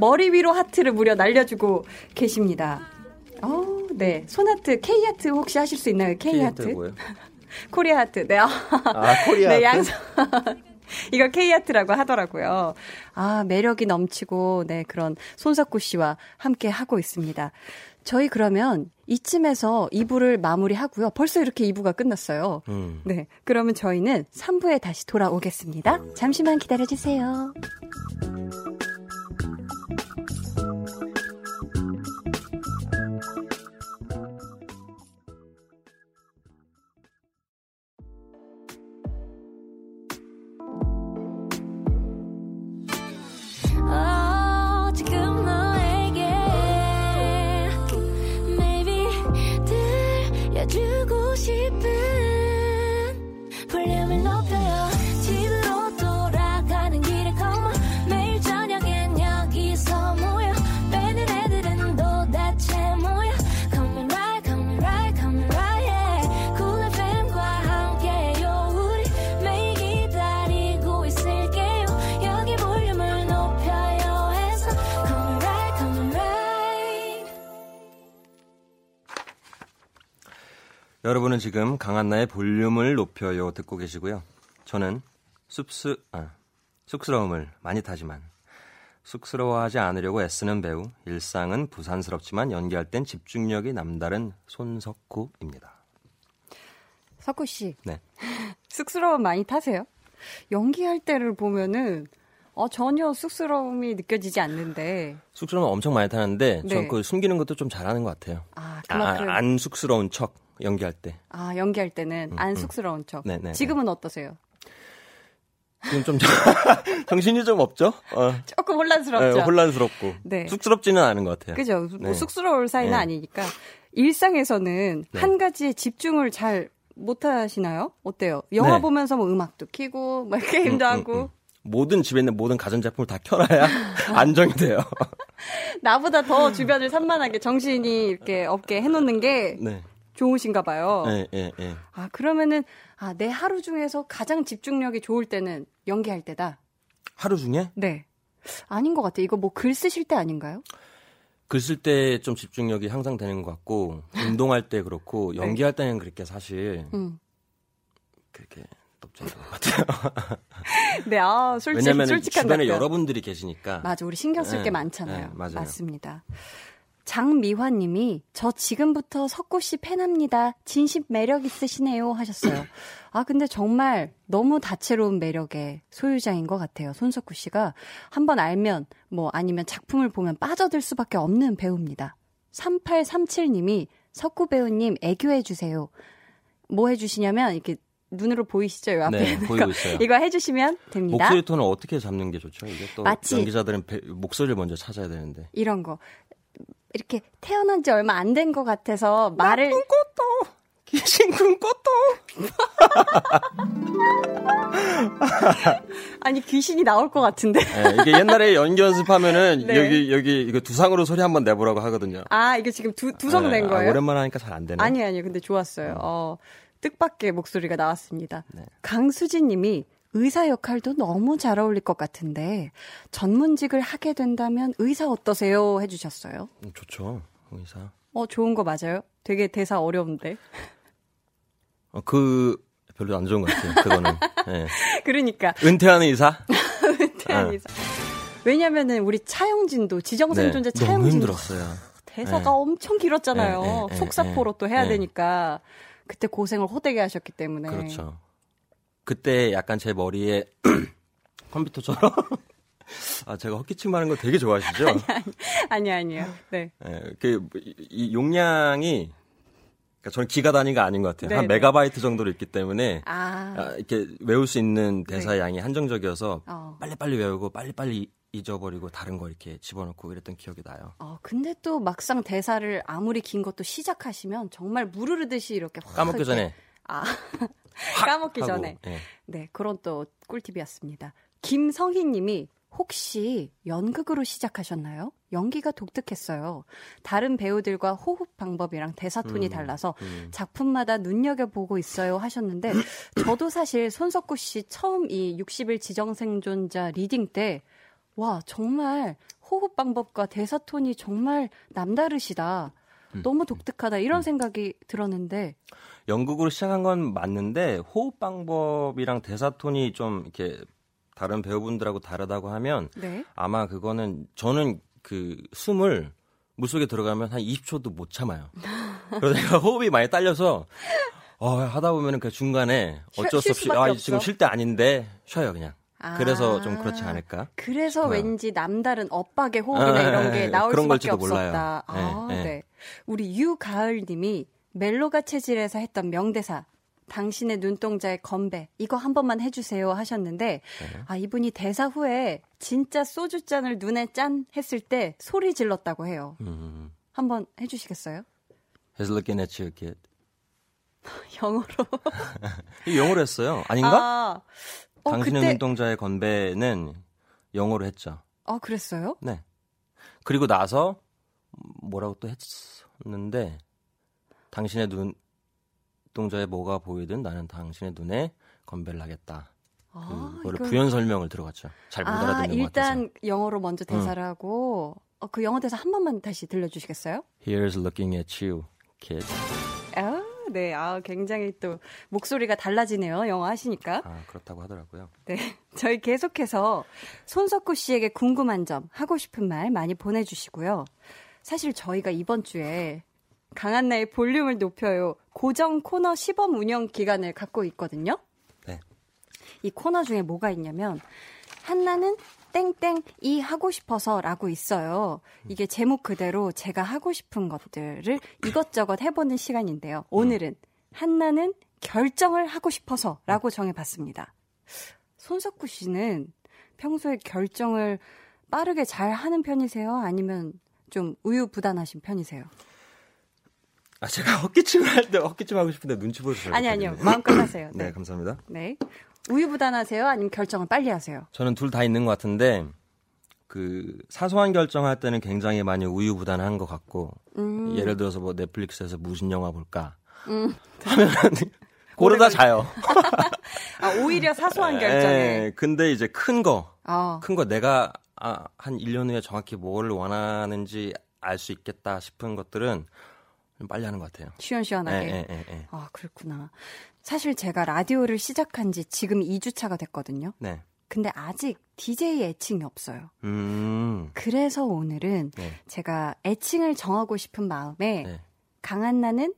머리 위로 하트를 무려 날려주고 계십니다. 어, 네. 손하트, K하트 혹시 하실 수 있나요? K하트? 뭐예요? 코리아 하트. 네. 아, 아 코리아 네, 하트? 양손. 이거 K하트라고 하더라고요. 아, 매력이 넘치고, 네, 그런 손석구 씨와 함께 하고 있습니다. 저희 그러면 이쯤에서 2부를 마무리하고요. 벌써 이렇게 2부가 끝났어요. 음. 네. 그러면 저희는 3부에 다시 돌아오겠습니다. 잠시만 기다려주세요. 싶은 여러분은 지금 강한나의 볼륨을 높여요 듣고 계시고요. 저는 쑥스 아, 쑥스러움을 많이 타지만 쑥스러워하지 않으려고 애쓰는 배우 일상은 부산스럽지만 연기할 땐 집중력이 남다른 손석구입니다. 석구 씨. 네. 쑥스러움 많이 타세요? 연기할 때를 보면은 어, 전혀 쑥스러움이 느껴지지 않는데. 쑥스러움 엄청 많이 타는데 네. 전그 숨기는 것도 좀 잘하는 것 같아요. 아, 아, 그만큼. 안 쑥스러운 척 연기할 때. 아, 연기할 때는 안 음. 쑥스러운 척. 네, 네, 지금은 어떠세요? 지금 좀 정신이 좀 없죠? 어. 조금 혼란스럽죠? 네, 혼란스럽고 네. 쑥스럽지는 않은 것 같아요. 그죠? 뭐 네. 쑥스러울 사이는 네. 아니니까. 일상에서는 네. 한 가지에 집중을 잘 못하시나요? 어때요? 영화 네. 보면서 뭐 음악도 키고, 뭐 게임도 음, 음, 하고. 음. 모든 집에 있는 모든 가전제품을 다 켜놔야 안정이 돼요. 나보다 더 주변을 산만하게 정신이 이렇게 없게 해놓는 게 네. 좋으신가 봐요. 예, 예, 예. 아, 그러면은, 아, 내 하루 중에서 가장 집중력이 좋을 때는 연기할 때다. 하루 중에 네. 아닌 것 같아요. 이거 뭐 글 쓰실 때 아닌가요? 글 쓸 때 좀 집중력이 향상되는 것 같고 운동할 때 그렇고 연기할 때는 그렇게 사실 네. 음. 그렇게 높지 않은 것 같아요. 네, 아, 솔직, 왜냐면 솔직한 주변에 답변. 여러분들이 계시니까. 맞아, 우리 신경 쓸게 네, 많잖아요. 네, 맞아요. 맞습니다. 장미화 님이 저 지금부터 석구 씨 팬합니다. 진심 매력 있으시네요 하셨어요. 아, 근데 정말 너무 다채로운 매력의 소유자인 것 같아요. 손석구 씨가 한번 알면 뭐 아니면 작품을 보면 빠져들 수밖에 없는 배우입니다. 3837 님이 석구 배우님 애교해 주세요. 뭐 해 주시냐면 이렇게 눈으로 보이시죠? 요 앞에 네, 보이고 거. 있어요. 이거 해주시면 됩니다. 목소리 톤을 어떻게 잡는 게 좋죠? 이게 또 마치- 연기자들은 배- 목소리를 먼저 찾아야 되는데. 이런 거. 이렇게 태어난 지 얼마 안 된 것 같아서 말을 꿈꿨다. 귀신 꿈꿨다. 아니 귀신이 나올 것 같은데. 네, 이게 옛날에 연기 연습하면은 네. 여기 여기 이거 두상으로 소리 한번 내보라고 하거든요. 아 이게 지금 두 두성 네, 낸 아, 거예요? 오랜만에 하니까 잘 안 되네. 아니 아니 근데 좋았어요. 어 뜻밖의 목소리가 나왔습니다. 네. 강수진님이 의사 역할도 너무 잘 어울릴 것 같은데 전문직을 하게 된다면 의사 어떠세요? 해주셨어요. 음, 좋죠. 의사. 어 좋은 거 맞아요? 되게 대사 어려운데. 어, 그 별로 안 좋은 것 같아요. 그거는. 예. 그러니까 은퇴하는 의사? 태안 어. 의사. 왜냐면은 우리 차영진도 지정생존자 네, 너무 차영진 힘들었어요. 대사가 네. 엄청 길었잖아요. 네, 네, 네, 속사포로 또 해야 네. 되니까 그때 고생을 호되게 하셨기 때문에. 그렇죠. 그때 약간 제 머리에 컴퓨터처럼 아 제가 헛기침 하는 거 되게 좋아하시죠? 아니 아니요. 네. 예, 그, 이, 이 용량이, 그러니까 저는 기가 단위가 아닌 것 같아요. 네, 한 네. 메가바이트 정도로 있기 때문에, 아. 아, 이렇게 외울 수 있는 대사의 양이 한정적이어서, 어. 빨리빨리 외우고, 빨리빨리 잊어버리고, 다른 거 이렇게 집어넣고 이랬던 기억이 나요. 어, 근데 또 막상 대사를 아무리 긴 것도 시작하시면 정말 물 흐르듯이 이렇게 확 까먹기 전에, 아. 까먹기 하고, 전에. 예. 네, 그런 또 꿀팁이었습니다. 김성희 님이 혹시 연극으로 시작하셨나요? 연기가 독특했어요. 다른 배우들과 호흡 방법이랑 대사 톤이 음, 달라서 음. 작품마다 눈여겨보고 있어요 하셨는데 저도 사실 손석구 씨 처음 이 60일 지정생존자 reading 때 와, 정말 호흡 방법과 대사 톤이 정말 남다르시다. 음. 너무 독특하다. 이런 생각이 들었는데 연극으로 시작한 건 맞는데, 호흡 방법이랑 대사 톤이 좀 이렇게 다른 배우분들하고 다르다고 하면, 네. 아마 그거는, 저는 그 숨을 물속에 들어가면 한 20초도 못 참아요. 그래서 제가 호흡이 많이 딸려서 어, 하다 보면은 그 중간에 쉬- 어쩔 수쉴 없이 아, 없어. 지금 쉴 때 아닌데 쉬어요 그냥. 그래서 아. 좀 그렇지 않을까? 그래서 싶어요. 왠지 남다른 엇박의 호흡이나 아, 이런 게 예, 나올 그런 수밖에 걸지도 없었다. 몰라요. 아, 예, 예. 네. 우리 유가을님이 멜로가 체질에서 했던 명대사. 당신의 눈동자의 건배 이거 한 번만 해주세요 하셨는데 네. 아 이분이 대사 후에 진짜 소주 잔을 눈에 짠 했을 때 소리 질렀다고 해요. 음, 한번 해주시겠어요? He's looking at you, kid. 영어로. 이 영어로 했어요. 아닌가? 아, 어, 당신의 그때 눈동자의 건배는 영어로 했죠. 아 그랬어요? 네. 그리고 나서 뭐라고 또 했었는데 당신의 눈 동자에 뭐가 보이든 나는 당신의 눈에 건배를 하겠다. 아, 그거를 이걸- 부연 설명을 들어갔죠. 잘못 아, 알아듣는 것 같아서. 일단 영어로 먼저 대사를 하고 어, 그 영어 대사 한 번만 다시 들려주시겠어요? Here's looking at you, kid. 아, 네, 아, 굉장히 또 목소리가 달라지네요. 영어 하시니까. 아, 그렇다고 하더라고요. 네. 저희 계속해서 손석구 씨에게 궁금한 점, 하고 싶은 말 많이 보내주시고요. 사실 저희가 이번 주에 강한나의 볼륨을 높여요. 고정 코너 시범 운영 기간을 갖고 있거든요. 네. 이 코너 중에 뭐가 있냐면, 한나는 땡땡 이 하고 싶어서라고 있어요. 이게 제목 그대로 제가 하고 싶은 것들을 이것저것 해보는 시간인데요. 오늘은 한나는 결정을 하고 싶어서라고 정해봤습니다. 손석구 씨는 평소에 결정을 빠르게 잘 하는 편이세요? 아니면 좀 우유부단하신 편이세요? 아, 제가 헛기침을 할 때 헛기침 하고 싶은데 눈치 보여서 아니, 아니요. 마음껏 하세요. 네. 네. 감사합니다. 네. 우유부단하세요? 아니면 결정을 빨리 하세요? 저는 둘 다 있는 것 같은데 그 사소한 결정할 때는 굉장히 많이 우유부단한 것 같고 음. 예를 들어서 뭐 넷플릭스에서 무슨 영화 볼까 음. 하면 고르다 자요. 아, 오히려 사소한 결정에. 예, 근데 이제 큰 거, 아, 큰거 내가 아, 한 1년 후에 정확히 뭘 원하는지 알 수 있겠다 싶은 것들은 좀 빨리 하는 것 같아요. 시원시원하게. 예, 예, 예, 예. 아, 그렇구나. 사실 제가 라디오를 시작한 지 지금 2주차가 됐거든요. 네. 근데 아직 DJ 애칭이 없어요. 음. 그래서 오늘은 네. 제가 애칭을 정하고 싶은 마음에 네. 강한 나는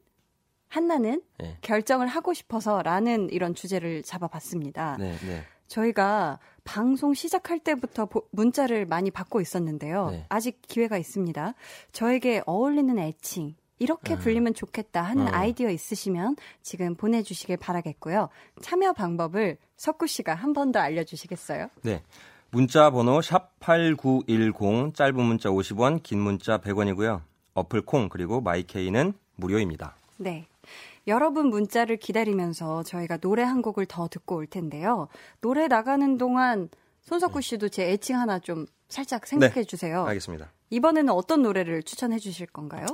한나는 네. 결정을 하고 싶어서라는 이런 주제를 잡아봤습니다. 네, 네. 저희가 방송 시작할 때부터 보- 문자를 많이 받고 있었는데요. 네. 아직 기회가 있습니다. 저에게 어울리는 애칭, 이렇게 불리면 좋겠다 하는 음. 아이디어 있으시면 지금 보내주시길 바라겠고요. 참여 방법을 석구 씨가 한 번 더 알려주시겠어요? 네. 문자 번호 샵 8910 짧은 문자 50원, 긴 문자 100원이고요. 어플 콩 그리고 마이케이는 무료입니다. 네. 여러분 문자를 기다리면서 저희가 노래 한 곡을 더 듣고 올 텐데요. 노래 나가는 동안 손석구 씨도 제 애칭 하나 좀 살짝 생각해 주세요. 네. 알겠습니다. 이번에는 어떤 노래를 추천해 주실 건가요?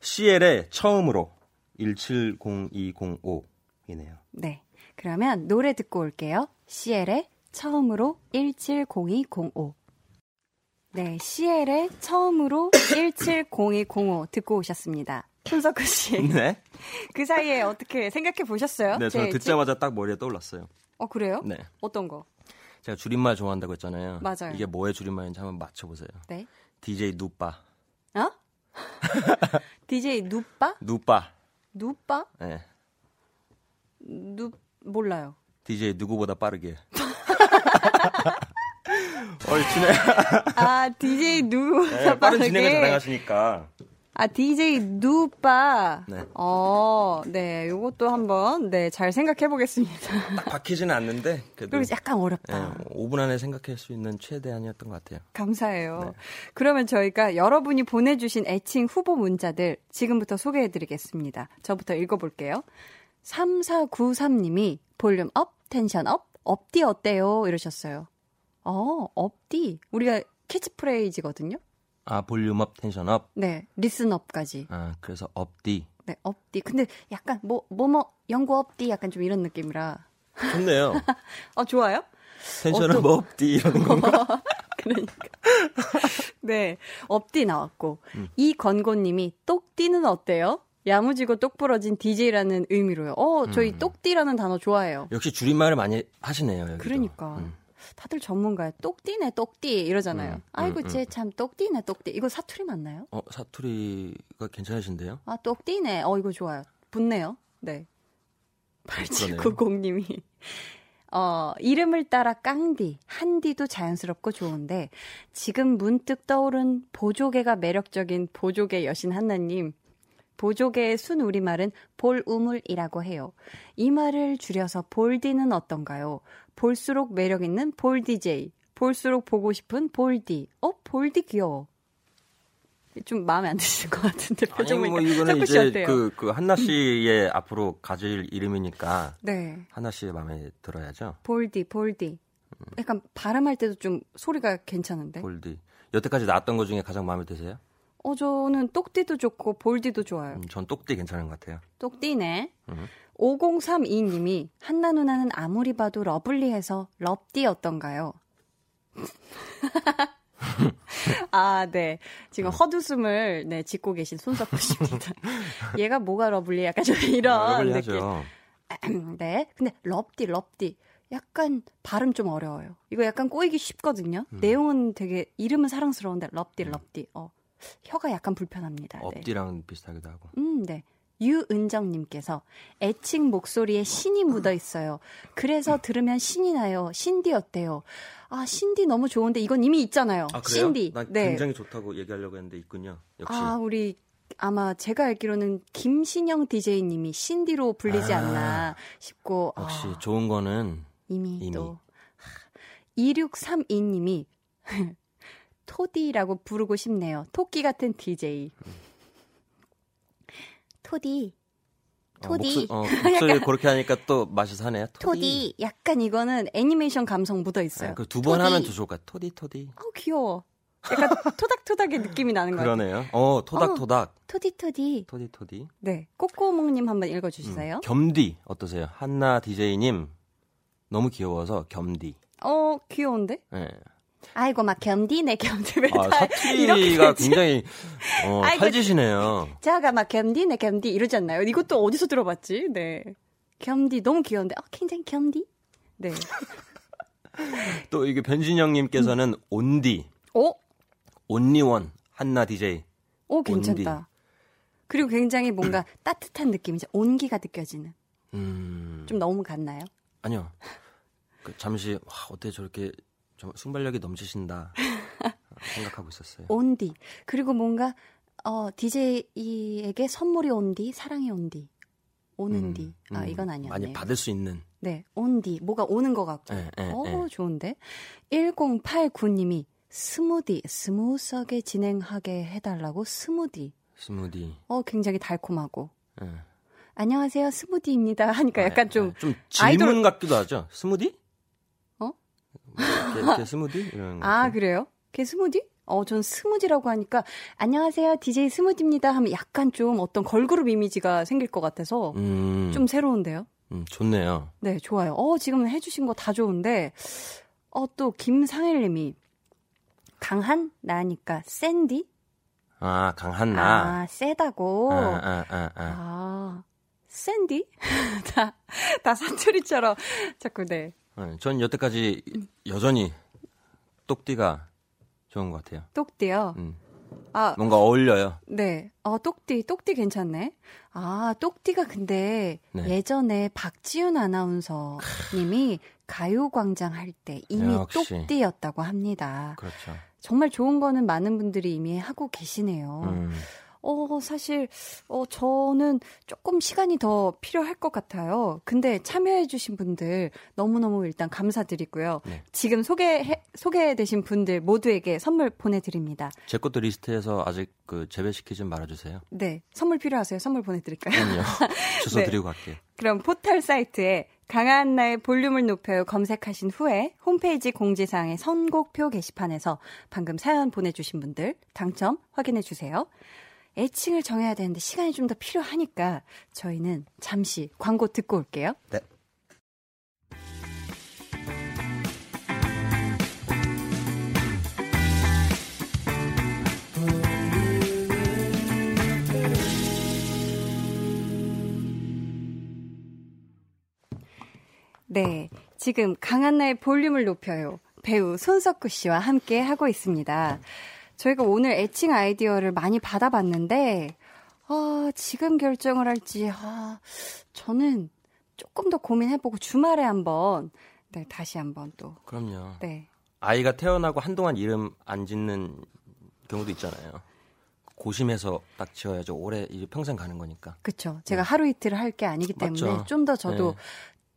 CL의 처음으로 170205이네요. 네. 그러면 노래 듣고 올게요. CL의 처음으로 170205. 네, CL의 처음으로 170205 듣고 오셨습니다. 손석구 씨. 네. 그 사이에 어떻게 생각해 보셨어요? 네, 저는 제- 듣자마자 딱 머리에 떠올랐어요. 어, 그래요? 네. 어떤 거? 제가 줄임말 좋아한다고 했잖아요. 맞아요. 이게 뭐의 줄임말인지 한번 맞춰보세요. 네. DJ 누빠. 어? DJ 누빠? 누빠. 누빠? 네. 누 몰라요. DJ 누구보다 빠르게. 얼추네. 아, DJ 누 네, 빠른 진행을 잘하시니까. 아, DJ 누빠. 네. 어, 네. 요것도 한번 네, 잘 생각해 보겠습니다. 딱 박히지는 않는데 그래도 그리고 약간 어렵다. 네, 5분 안에 생각할 수 있는 최대한이었던 것 같아요. 감사해요. 네. 그러면 저희가 여러분이 보내주신 애칭 후보 문자들 지금부터 소개해 드리겠습니다. 저부터 읽어볼게요. 3493님이 volume up, tension up, 업디 어때요? 이러셨어요. 어, 업디. 우리가 캐치프레이즈거든요. 아 volume up tension up. 네, listen up까지. 아 그래서 업디. 네, 업디. 근데 약간 뭐, 뭐, 뭐, 영구 업디 약간 좀 이런 느낌이라. 좋네요. 어, 좋아요? 텐션업 어떤- 업디 이러는 건가? 그러니까. 네, 업디 나왔고. 음. 이 건고님이 똑띠는 어때요? 야무지고 똑부러진 DJ라는 의미로요. 어, 저희 음. 똑띠라는 단어 좋아해요. 역시 줄임말을 많이 하시네요. 여기도. 그러니까. 음. 다들 전문가예요. 똑띠네, 똑띠 이러잖아요. 음, 아이고, 음, 쟤참 똑띠네, 똑띠. 이거 사투리 맞나요? 어 사투리가 괜찮으신데요? 아, 똑띠네. 어, 이거 좋아요. 붙네요. 네. 8790님이. 어, 이름을 따라 깡디, 한디도 자연스럽고 좋은데, 지금 문득 떠오른 보조개가 매력적인 보조개 여신 한나님. 보조개의 순 우리말은 볼우물이라고 해요. 이 말을 줄여서 볼디는 어떤가요? 볼수록 매력 있는 볼디제이. 볼수록 보고 싶은 볼디. 어, 볼디 귀여워. 좀 마음에 안 드시는 것 같은데 아니 표정 뭐 이거는 이제 어때요? 그, 그 한나 씨의 앞으로 가질 이름이니까 네. 한나 씨의 마음에 들어야죠. 볼디, 볼디. 약간 발음할 때도 좀 소리가 괜찮은데. 볼디. 여태까지 나왔던 것 중에 가장 마음에 드세요? 어, 저는 똑띠도 좋고 볼디도 좋아요. 음, 전 똑띠 괜찮은 것 같아요. 똑띠네. 음. 5032님이 한나 누나는 아무리 봐도 러블리해서 럽띠 어떤가요? 아, 네. 지금 헛웃음을 네, 짓고 계신 손석구 씨입니다. 얘가 뭐가 lovely 약간 좀 이런 느낌. lovely하죠. 네. 근데 럽디 럽디 약간 발음 좀 어려워요. 이거 약간 꼬이기 쉽거든요. 음. 내용은 되게 이름은 사랑스러운데 럽디 럽디. 어. 혀가 약간 불편합니다. 네. 업디랑 비슷하기도 하고. 음, 네. 유은정님께서 애칭 목소리에 신이 묻어 있어요. 그래서 들으면 신이 나요. 신디 어때요? 아, 신디 너무 좋은데 이건 이미 있잖아요. 아? 신디. 난 네. 굉장히 좋다고 얘기하려고 했는데 있군요. 역시. 아, 우리 아마 제가 알기로는 김신영 DJ님이 신디로 불리지 아. 않나 싶고 역시 아, 좋은 거는 이미, 이미. 또 2632님이 토디라고 부르고 싶네요. 토끼 같은 DJ. 토디. 어, 토디. 목소, 어, 목소리 그렇게 하니까 또 맛이 사네요. 토디. 토디. 약간 이거는 애니메이션 감성 묻어 있어요. 그 두 번 하면 더 좋을 것 같아. 토디 토디. 아우 귀여워. 약간 토닥토닥의 느낌이 나는 거 같아요. 그러네요. 어 토닥토닥. 토디 토디. 토디 토디. 네. 꼬꼬몽님 한번 읽어주시세요. 음, 겸디 어떠세요? 한나 DJ님 너무 귀여워서 겸디. 어 귀여운데? 예. 아이고 막 겸디네 겸디 왜 아, 사투리가? 굉장히 어, 아이고, 찰지시네요. 제가 막 겸디네 겸디 이러지 않나요? 이것도 어디서 들어봤지? 네. 겸디 너무 귀여운데. 어, 굉장히 겸디. 네. 또 이게 변진영님께서는 온디, 오, 온리원 한나 DJ. 오 괜찮다. 그리고 굉장히 뭔가 따뜻한 느낌이죠. 온기가 느껴지는. 음, 좀 너무 같나요? 아니요. 그 잠시 와, 어떻게 저렇게 좀 순발력이 넘치신다 생각하고 있었어요. 온디. 그리고 뭔가 어 DJ에게 선물이 온디, 사랑이 온디. 오는 음, 디. 아, 음, 이건 아니었네요. 많이 받을 수 있는. 네, 온디. 뭐가 오는 것 같고. 예, 예, 어, 예. 좋은데. 1089님이 스무디, smooth하게 진행하게 해달라고 스무디. 스무디. 어, 굉장히 달콤하고. 예. 안녕하세요, 스무디입니다. 하니까 아, 약간 좀, 아, 좀 질문 아이돌- 같기도 하죠. 스무디? 어? 이렇게, 이렇게 스무디 이런. 아, 거. 그래요? 걔 스무디? 어, 전 스무디라고 하니까, 안녕하세요, DJ 스무디입니다. 하면 약간 좀 어떤 걸그룹 이미지가 생길 것 같아서, 음, 좀 새로운데요? 음, 좋네요. 네, 좋아요. 어, 지금 해주신 거 다 좋은데, 어, 또, 김상일 님이, 강한? 나니까, 샌디? 아 강한 나. 아, 세다고? 아, 아, 아, 아. 아, 샌디? 다, 다 사투리처럼 자꾸, 네. 네, 전 여태까지 여전히 똑띠가 좋은 것 같아요. 똑띠요. 음, 아, 뭔가 어울려요. 네. 어, 똑띠, 똑띠 괜찮네. 아, 똑띠가 근데 네. 예전에 박지윤 아나운서 님이 가요광장 할 때 이미 역시. 똑띠였다고 합니다. 그렇죠. 정말 좋은 거는 많은 분들이 이미 하고 계시네요. 음, 어, 사실, 어, 저는 조금 시간이 더 필요할 것 같아요. 근데 참여해주신 분들 너무너무 일단 감사드리고요. 네. 지금 소개해, 소개되신 분들 모두에게 선물 보내드립니다. 제 것도 리스트에서 아직 그 배제시키지 말아주세요. 네. 선물 필요하세요? 선물 보내드릴까요? 그럼요. 주소 네. 드리고 갈게요. 그럼 포털 사이트에 강한나의 볼륨을 높여요 검색하신 후에 홈페이지 공지사항의 선곡표 게시판에서 방금 사연 보내주신 분들 당첨 확인해 주세요. 애칭을 정해야 되는데 시간이 좀 더 필요하니까 저희는 잠시 광고 듣고 올게요. 네. 네. 지금 강한나의 볼륨을 높여요. 배우 손석구 씨와 함께 하고 있습니다. 저희가 오늘 애칭 아이디어를 많이 받아봤는데, 아, 지금 결정을 할지, 아, 저는 조금 더 고민해보고 주말에 한번, 네, 다시 한번 또, 그럼요. 네. 아이가 태어나고 한동안 이름 안 짓는 경우도 있잖아요. 고심해서 딱 지어야죠. 이제 평생 가는 거니까. 그쵸. 제가 하루 이틀 할게 아니기 때문에 네. 좀더 저도,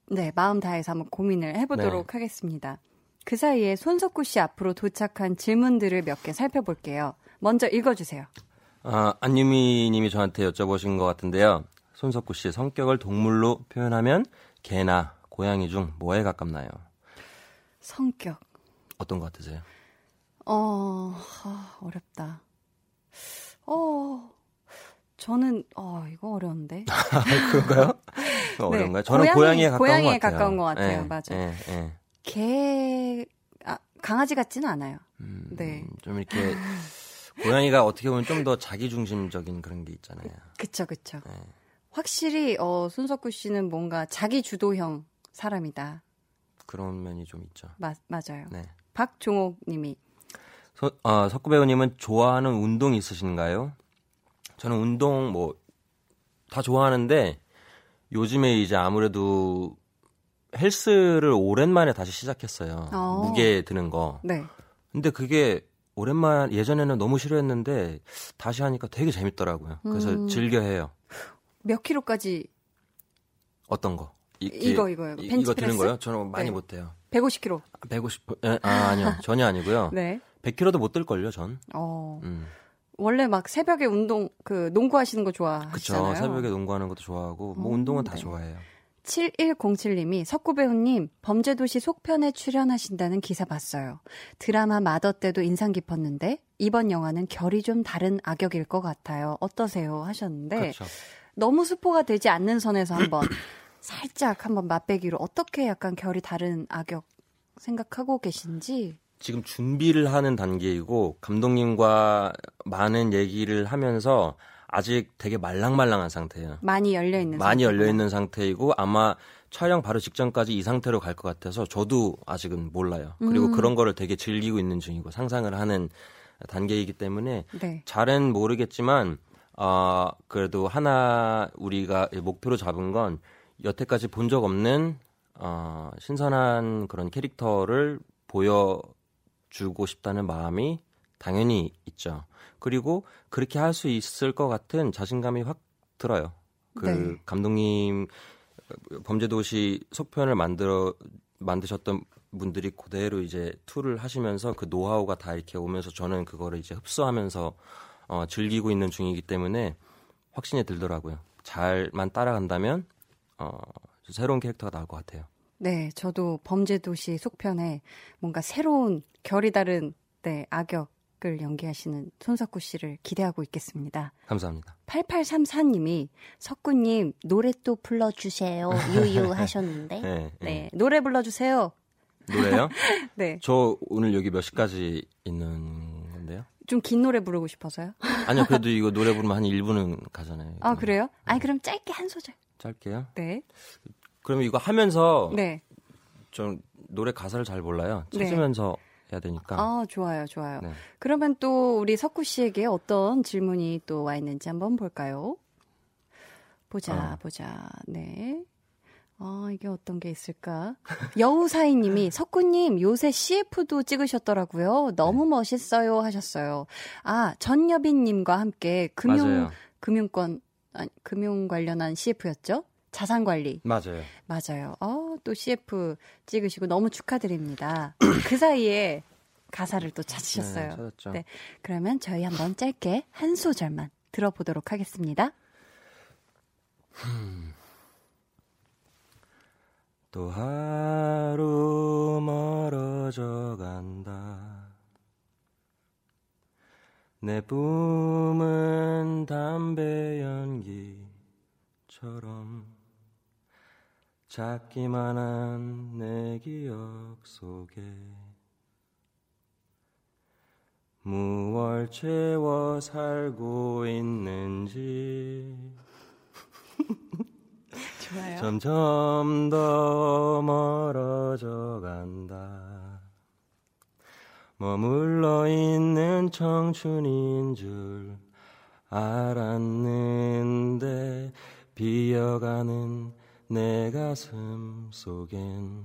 네, 마음 다해서 한번 고민을 해보도록 네. 하겠습니다. 그 사이에 손석구 씨 앞으로 도착한 질문들을 몇 개 살펴볼게요. 먼저 읽어주세요. 아, 안유미 님이 저한테 여쭤보신 것 같은데요. 손석구 씨 성격을 동물로 표현하면 개나 고양이 중 뭐에 가깝나요? 성격. 어떤 것 같으세요? 어, 아, 어렵다. 어, 저는, 어, 이거 어려운데. 그런가요? 어려운가요? 저는 네. 고양이- 고양이, 에 가까운 고양이에 것 같아요. 가까운 것 같아요. 예, 맞아요. 예, 예. 개, 아, 강아지 같지는 않아요. 네. 좀 이렇게 고양이가 어떻게 보면 좀 더 자기 중심적인 그런 게 있잖아요. 그쵸, 그쵸. 네. 확실히, 어, 손석구 씨는 뭔가 자기 주도형 사람이다. 그런 면이 좀 있죠. 마, 맞아요. 네. 박종옥 님이. 서, 아, 석구 배우님은 좋아하는 운동 있으신가요? 저는 운동 뭐 다 좋아하는데 요즘에 이제 아무래도 헬스를 오랜만에 다시 시작했어요. 어. 무게 드는 거. 네. 근데 그게 오랜만 예전에는 너무 싫어했는데 다시 하니까 되게 재밌더라고요. 그래서 음. 즐겨 해요. 몇 킬로까지 어떤 거? 이, 이거, 이거요. 이? 이거 드는 거요? 저는 많이 네. 못 해요. 150킬로. 150. 에, 아, 아니요. 전혀 아니고요. 네. 100kg도 못 들 걸요, 전. 어. 음. 원래 막 새벽에 운동, 그, 농구 하시는 거 그쵸. 좋아하시잖아요. 새벽에 농구하는 것도 좋아하고 뭐 음, 운동은 다 네. 좋아해요. 7107님이 석구 배우님 범죄도시 속편에 출연하신다는 기사 봤어요. 드라마 마더 때도 인상 깊었는데 이번 영화는 결이 좀 다른 악역일 것 같아요. 어떠세요? 하셨는데 그렇죠. 너무 스포가 되지 않는 선에서 한번 살짝 한번 맛배기로 어떻게 약간 결이 다른 악역 생각하고 계신지 지금 준비를 하는 단계이고 감독님과 많은 얘기를 하면서 아직 되게 말랑말랑한 상태예요. 많이 열려 있는 많이 열려 있는 상태이고 아마 촬영 바로 직전까지 이 상태로 갈 것 같아서 저도 아직은 몰라요. 그리고 음. 그런 거를 되게 즐기고 있는 중이고 상상을 하는 단계이기 때문에 네. 잘은 모르겠지만 어, 그래도 하나 우리가 목표로 잡은 건 여태까지 본 적 없는 어, 신선한 그런 캐릭터를 보여주고 싶다는 마음이 당연히 있죠. 그리고 그렇게 할 수 있을 것 같은 자신감이 확 들어요. 그 네. 감독님 범죄도시 속편을 만들어 만드셨던 분들이 그대로 이제 two를 하시면서 그 노하우가 다 이렇게 오면서 저는 그거를 이제 흡수하면서 어, 즐기고 있는 중이기 때문에 확신이 들더라고요. 잘만 따라간다면 어, 새로운 캐릭터가 나올 것 같아요. 네, 저도 범죄도시 속편에 뭔가 새로운 결이 다른 네, 악역 을 연기하시는 손석구 씨를 기대하고 있겠습니다. 감사합니다. 8834님이 석구님 노래 또 불러주세요 유유 하셨는데 네, 네, 네. 노래 불러주세요. 노래요? 네, 저 오늘 여기 몇 시까지 있는 건데요? 좀 긴 노래 부르고 싶어서요. 아니요, 그래도 이거 노래 부르면 한 1분은 가잖아요. 아 그래요? 아니 그럼 짧게 한 소절. 짧게요? 네, 그러면 이거 하면서 네. 좀 노래 가사를 잘 몰라요. 네. 찾으면서 해야 되니까. 아 좋아요, 좋아요. 네. 그러면 또 우리 석구 씨에게 어떤 질문이 또 와 있는지 한번 볼까요? 보자, 어. 보자. 네. 아, 이게 어떤 게 있을까? 여우사이님이 석구님 요새 CF도 찍으셨더라고요. 너무 네. 멋있어요 하셨어요. 아, 전여빈님과 함께 금융 맞아요. 금융권 아니, 금융 관련한 CF였죠? 자산 관리. 맞아요. 맞아요. 어, 또 CF 찍으시고 너무 축하드립니다. 그 사이에 가사를 또 찾으셨어요. 네, 찾았죠. 네. 그러면 저희 한번 짧게 한 소절만 들어보도록 하겠습니다. 또 하루 멀어져 간다. 내 뿜은 담배 연기처럼 작기만 한 내 기억 속에 무얼 채워 살고 있는지 좋아요. 점점 더 멀어져 간다. 머물러 있는 청춘인 줄 알았는데 비어가는 내 가슴 속엔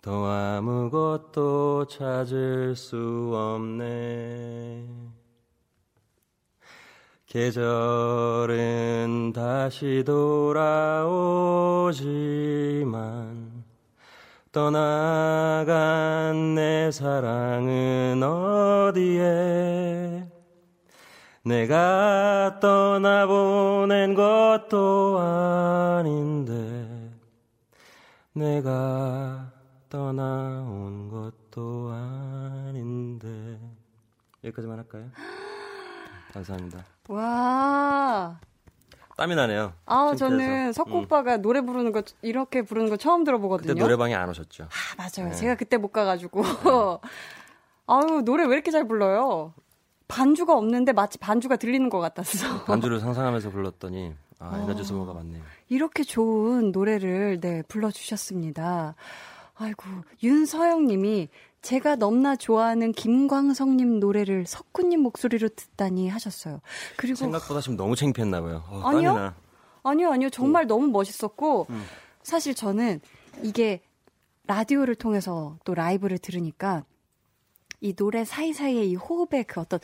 더 아무것도 찾을 수 없네. 계절은 다시 돌아오지만 떠나간 내 사랑은 어디에 내가 떠나보낸 것도 아닌데 내가 떠나온 것도 아닌데 여기까지만 할까요? 감사합니다. 와. 땀이 나네요. 아. 저는 석구 음. 오빠가 노래 부르는 거 이렇게 부르는 거 처음 들어보거든요. 그때 노래방에 안 오셨죠? 아, 맞아요. 네. 제가 그때 못 가가지고. 아유, 노래 왜 이렇게 잘 불러요? 반주가 없는데 마치 반주가 들리는 것 같았어. 반주를 상상하면서 불렀더니 아, 에너지 소모가 많네요. 이렇게 좋은 노래를 네 불러주셨습니다. 아이고 윤서영 님이 제가 넘나 좋아하는 김광석 님 노래를 석구님 목소리로 듣다니 하셨어요. 그리고 생각보다 지금 너무 창피했나 봐요. 어, 아니요. 나. 아니요 아니요 정말 너무 멋있었고 음. 사실 저는 이게 라디오를 통해서 또 라이브를 들으니까 이 노래 사이사이에 이 호흡의 그 어떤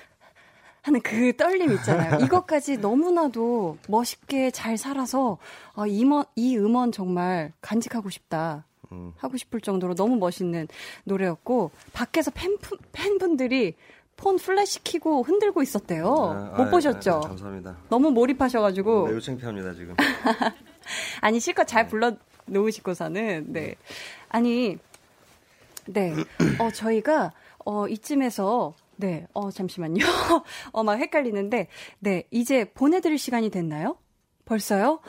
하는 그 떨림 있잖아요. 이것까지 너무나도 멋있게 잘 살아서 아, 이, 음원, 이 음원 정말 간직하고 싶다. 음. 하고 싶을 정도로 너무 멋있는 노래였고 밖에서 팬, 팬분들이 폰 플래시 키고 흔들고 있었대요. 아, 못 아, 보셨죠? 아, 감사합니다. 너무 몰입하셔가지고 매우 창피합니다 지금. 아니 실컷 잘 불러 놓으시고서는 네 아니 네 어 저희가 어 이쯤에서 네 어 잠시만요 어 막 헷갈리는데 네 이제 보내드릴 시간이 됐나요? 벌써요?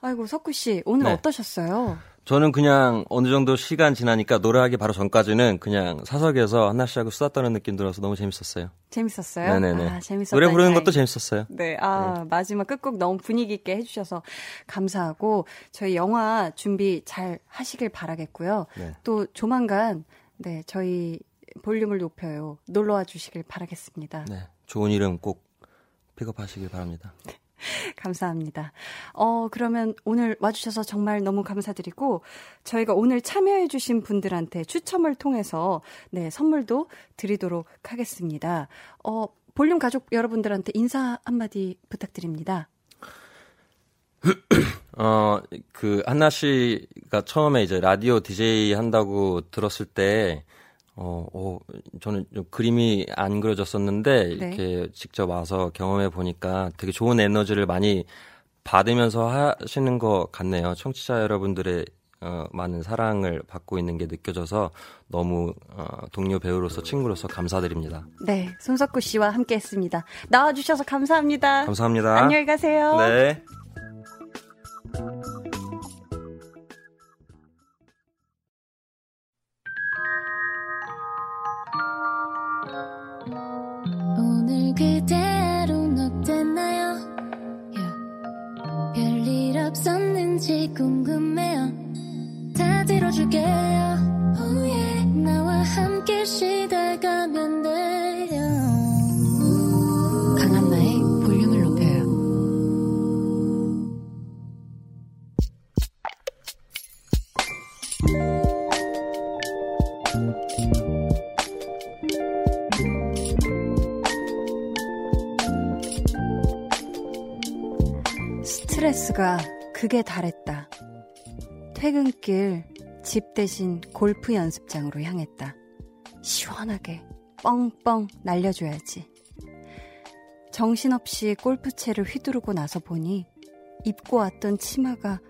아이고 석구 씨 오늘 네. 어떠셨어요? 저는 그냥 어느 정도 시간 지나니까 노래하기 바로 전까지는 그냥 사석에서 한나씨 하고 수다 떠는 느낌 들어서 너무 재밌었어요. 재밌었어요? 네네네. 아, 재밌었다. 노래 부르는 것도 재밌었어요. 네, 아, 마지막 끝곡 너무 분위기 있게 해주셔서 감사하고, 저희 영화 준비 잘 하시길 바라겠고요. 네. 또 조만간, 네, 저희 볼륨을 높여요. 놀러 와 주시길 바라겠습니다. 네. 좋은 이름 꼭 픽업하시길 바랍니다. 감사합니다. 어, 그러면 오늘 와주셔서 정말 너무 감사드리고, 저희가 오늘 참여해주신 분들한테 추첨을 통해서, 네, 선물도 드리도록 하겠습니다. 어, 볼륨 가족 여러분들한테 인사 한마디 부탁드립니다. 어, 그, 한나 씨가 처음에 이제 라디오 DJ 한다고 들었을 때, 어, 어, 저는 좀 그림이 안 그려졌었는데, 네. 이렇게 직접 와서 경험해 보니까 되게 좋은 에너지를 많이 받으면서 하시는 것 같네요. 청취자 여러분들의 어, 많은 사랑을 받고 있는 게 느껴져서 너무 어, 동료 배우로서 친구로서 감사드립니다. 네, 손석구 씨와 함께 했습니다. 나와주셔서 감사합니다. 감사합니다. 안녕히 가세요. 네. 다 들어줄게요. Oh. 나와 함께 시달가면 돼요. 강한나의 볼륨을 높여요. 스트레스가 극에 달했다. 퇴근길 집 대신 골프 연습장으로 향했다. 시원하게 뻥뻥 날려줘야지. 정신없이 골프채를 휘두르고 나서 보니 입고 왔던 치마가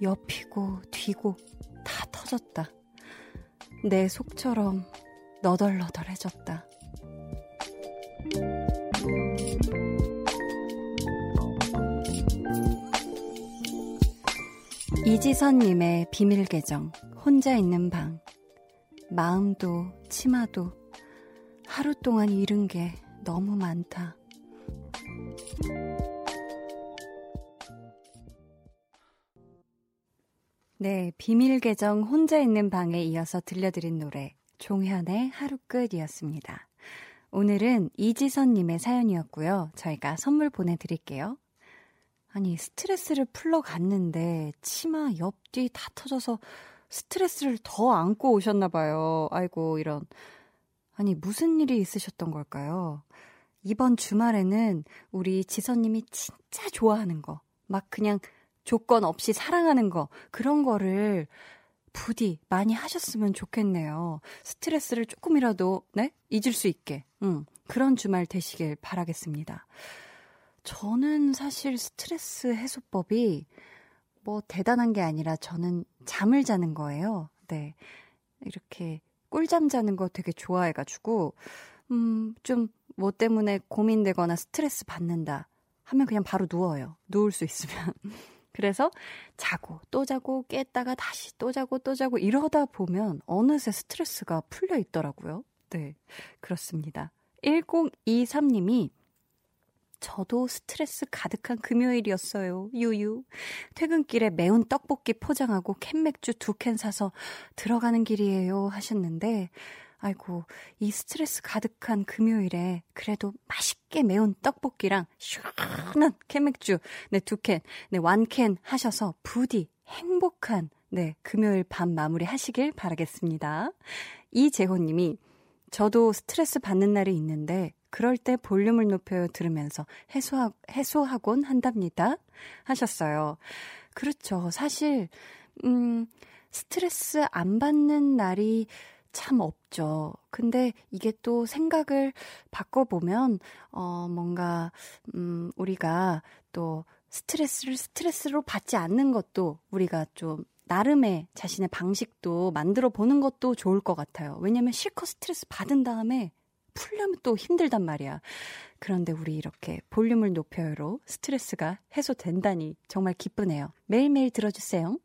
옆이고 뒤고 다 터졌다. 내 속처럼 너덜너덜해졌다. 이지선님의 비밀 계정, 혼자 있는 방. 마음도, 치마도, 하루 동안 잃은 게 너무 많다. 네, 비밀 계정 혼자 있는 방에 이어서 들려드린 노래, 종현의 하루 끝이었습니다. 오늘은 이지선님의 사연이었고요. 저희가 선물 보내드릴게요. 아니, 스트레스를 풀러 갔는데, 치마 옆뒤 다 터져서 스트레스를 더 안고 오셨나 봐요. 아이고, 이런. 아니, 무슨 일이 있으셨던 걸까요? 이번 주말에는 우리 지선님이 진짜 좋아하는 거, 막 그냥 조건 없이 사랑하는 거, 그런 거를 부디 많이 하셨으면 좋겠네요. 스트레스를 조금이라도, 네? 잊을 수 있게. 음, 그런 주말 되시길 바라겠습니다. 저는 사실 스트레스 해소법이 뭐 대단한 게 아니라 저는 잠을 자는 거예요. 네. 이렇게 꿀잠 자는 거 되게 좋아해가지고, 음, 좀 뭐 때문에 고민되거나 스트레스 받는다. 하면 그냥 바로 누워요. 누울 수 있으면. 그래서 자고 또 자고 깼다가 다시 또 자고 또 자고 이러다 보면 어느새 스트레스가 풀려 있더라고요. 네. 그렇습니다. 1023님이 저도 스트레스 가득한 금요일이었어요. 유유. 퇴근길에 매운 떡볶이 포장하고 캔맥주 두 캔 사서 들어가는 길이에요. 하셨는데, 아이고, 이 스트레스 가득한 금요일에 그래도 맛있게 매운 떡볶이랑 시원한 캔맥주, 네, 두 캔, 네, 완캔 하셔서 부디 행복한, 네, 금요일 밤 마무리 하시길 바라겠습니다. 이재호님이, 저도 스트레스 받는 날이 있는데, 그럴 때 볼륨을 높여 들으면서 해소하, 해소하곤 한답니다. 하셨어요. 그렇죠. 사실, 음, 스트레스 안 받는 날이 참 없죠. 근데 이게 또 생각을 바꿔보면, 어, 뭔가, 음, 우리가 또 스트레스를 스트레스로 받지 않는 것도 우리가 좀 나름의 자신의 방식도 만들어 보는 것도 좋을 것 같아요. 왜냐면 실컷 스트레스 받은 다음에 풀려면 또 힘들단 말이야. 그런데 우리 이렇게 볼륨을 높여요로 스트레스가 해소된다니 정말 기쁘네요. 매일매일 들어주세요.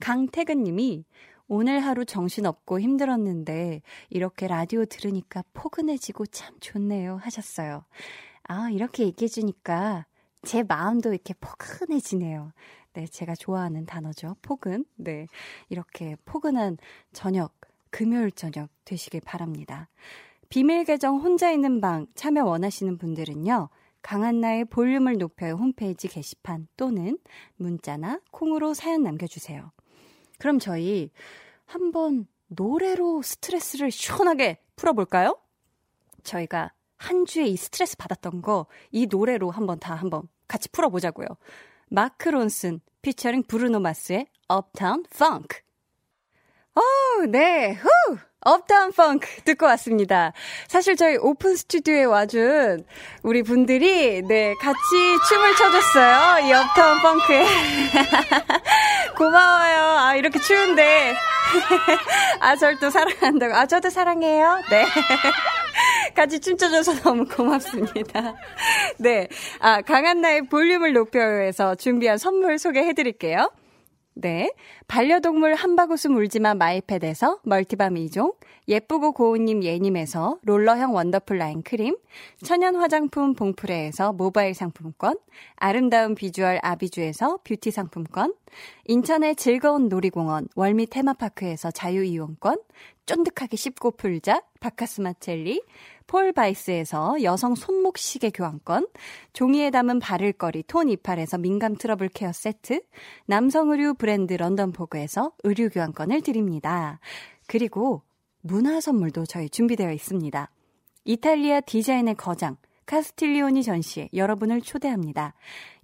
강태근 님이 오늘 하루 정신없고 힘들었는데 이렇게 라디오 들으니까 포근해지고 참 좋네요 하셨어요. 아, 이렇게 얘기해주니까 제 마음도 이렇게 포근해지네요. 네, 제가 좋아하는 단어죠. 포근. 네. 이렇게 포근한 저녁, 금요일 저녁 되시길 바랍니다. 비밀 계정 혼자 있는 방 참여 원하시는 분들은요. 강한나의 볼륨을 높여요 홈페이지 게시판 또는 문자나 콩으로 사연 남겨주세요. 그럼 저희 한번 노래로 스트레스를 시원하게 풀어볼까요? 저희가 한 주에 이 스트레스 받았던 거 이 노래로 한번 다 한번 같이 풀어보자고요. 마크 론슨 피처링 브루노 마스의 Uptown Funk. 오, 네, 후! Uptown Funk 듣고 왔습니다. 사실 저희 오픈 스튜디오에 와준 우리 분들이 네 같이 춤을 춰줬어요. 이 Uptown Funk에 고마워요. 아 이렇게 추운데 아 절 또 사랑한다고. 아 저도 사랑해요. 네. 같이 춤춰줘서 너무 고맙습니다. 네. 아, 강한나의 볼륨을 높여요에서 준비한 선물 소개해드릴게요. 네. 반려동물 한바구스 물지마 마이패드에서 멀티밤 2종, 예쁘고 고운님 예님에서 롤러형 원더풀 라인 크림, 천연 화장품 봉프레에서 모바일 상품권, 아름다운 비주얼 아비주에서 뷰티 상품권, 인천의 즐거운 놀이공원 월미 테마파크에서 자유이용권, 쫀득하게 씹고 풀자 박카스맛 젤리, 폴 바이스에서 여성 손목 시계 교환권, 종이에 담은 바를거리 톤 이팔에서 민감 트러블 케어 세트, 남성 의류 브랜드 런던포그에서 의류 교환권을 드립니다. 그리고 문화 선물도 저희 준비되어 있습니다. 이탈리아 디자인의 거장, 카스틸리오니 전시에 여러분을 초대합니다.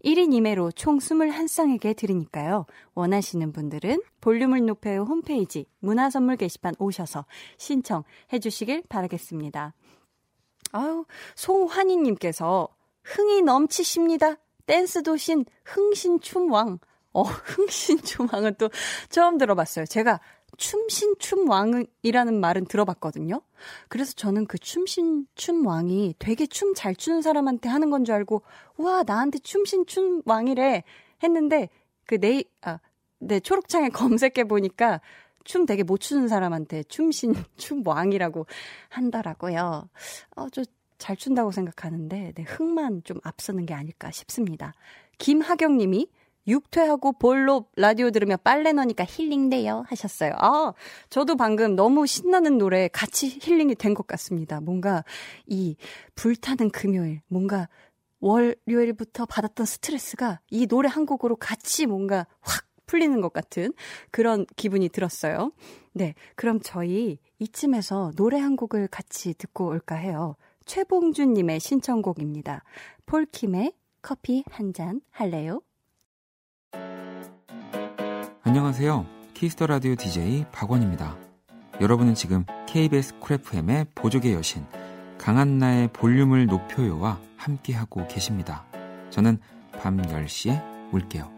1인 2매로 총 21쌍에게 드리니까요. 원하시는 분들은 볼륨을 높여요 홈페이지 문화선물 게시판 오셔서 신청해 주시길 바라겠습니다. 아유, 송환희님께서 흥이 넘치십니다. 댄스 도신 흥신춤왕. 어, 흥신춤왕은 또 처음 들어봤어요. 제가 춤신춤왕이라는 말은 들어봤거든요. 그래서 저는 그 춤신춤왕이 되게 춤 잘 추는 사람한테 하는 건 줄 알고, 와, 나한테 춤신춤왕이래 했는데, 그 네이, 아, 네, 초록창에 검색해 보니까 춤 되게 못 추는 사람한테 춤신, 춤왕이라고 한다라고요. 어, 저 잘 춘다고 생각하는데, 네, 흥만 좀 앞서는 게 아닐까 싶습니다. 김하경 님이 육퇴하고 볼로 라디오 들으며 빨래 넣으니까 힐링돼요 하셨어요. 아, 저도 방금 너무 신나는 노래 같이 힐링이 된 것 같습니다. 뭔가 이 불타는 금요일, 뭔가 월요일부터 받았던 스트레스가 이 노래 한 곡으로 같이 뭔가 확 풀리는 것 같은 그런 기분이 들었어요. 네, 그럼 저희 이쯤에서 노래 한 곡을 같이 듣고 올까 해요. 최봉준님의 신청곡입니다. 폴킴의 커피 한 잔 할래요? 안녕하세요. Kiss the Radio DJ 박원입니다. 여러분은 지금 KBS Cool FM의 보조개 여신 강한나의 볼륨을 높여요와 함께하고 계십니다. 저는 밤 10시에 올게요.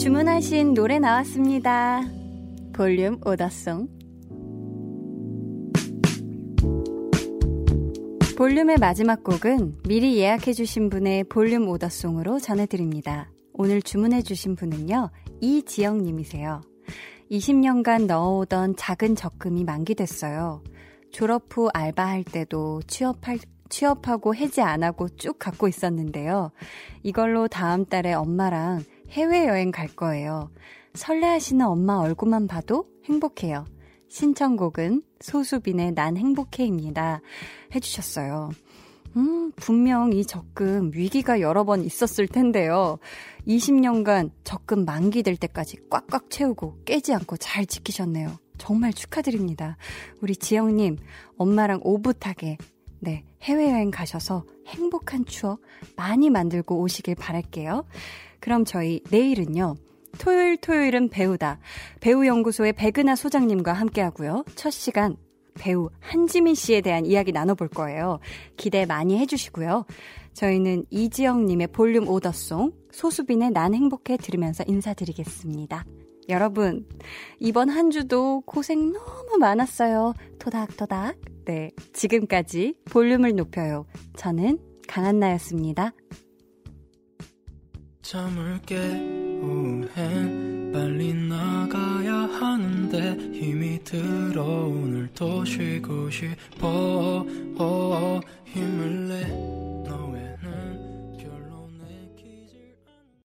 주문하신 노래 나왔습니다. 볼륨 오더송. 볼륨의 마지막 곡은 미리 예약해주신 분의 볼륨 오더송으로 전해드립니다. 오늘 주문해주신 분은요, 이지영님이세요. 20년간 넣어오던 작은 적금이 만기됐어요. 졸업 후 알바할 때도 취업할, 취업하고 해지 안 하고 쭉 갖고 있었는데요. 이걸로 다음 달에 엄마랑 해외여행 갈 거예요. 설레하시는 엄마 얼굴만 봐도 행복해요. 신청곡은 소수빈의 난 행복해입니다. 해주셨어요. 음, 분명 이 적금 위기가 여러 번 있었을 텐데요. 20년간 적금 만기될 때까지 꽉꽉 채우고 깨지 않고 잘 지키셨네요. 정말 축하드립니다. 우리 지영님, 엄마랑 오붓하게, 네, 해외여행 가셔서 행복한 추억 많이 만들고 오시길 바랄게요. 그럼 저희 내일은요. 토요일 토요일은 배우다. 배우연구소의 백은하 소장님과 함께 하고요. 첫 시간 배우 한지민 씨에 대한 이야기 나눠볼 거예요. 기대 많이 해주시고요. 저희는 이지영님의 볼륨 오더송, 소수빈의 난 행복해 들으면서 인사드리겠습니다. 여러분, 이번 한 주도 고생 너무 많았어요. 토닥토닥. 네, 지금까지 볼륨을 높여요. 저는 강한나였습니다. 잠을 깨우면 빨리 나가야 하는데 힘이 들어. 오늘도 쉬고 싶어 어, 힘을 내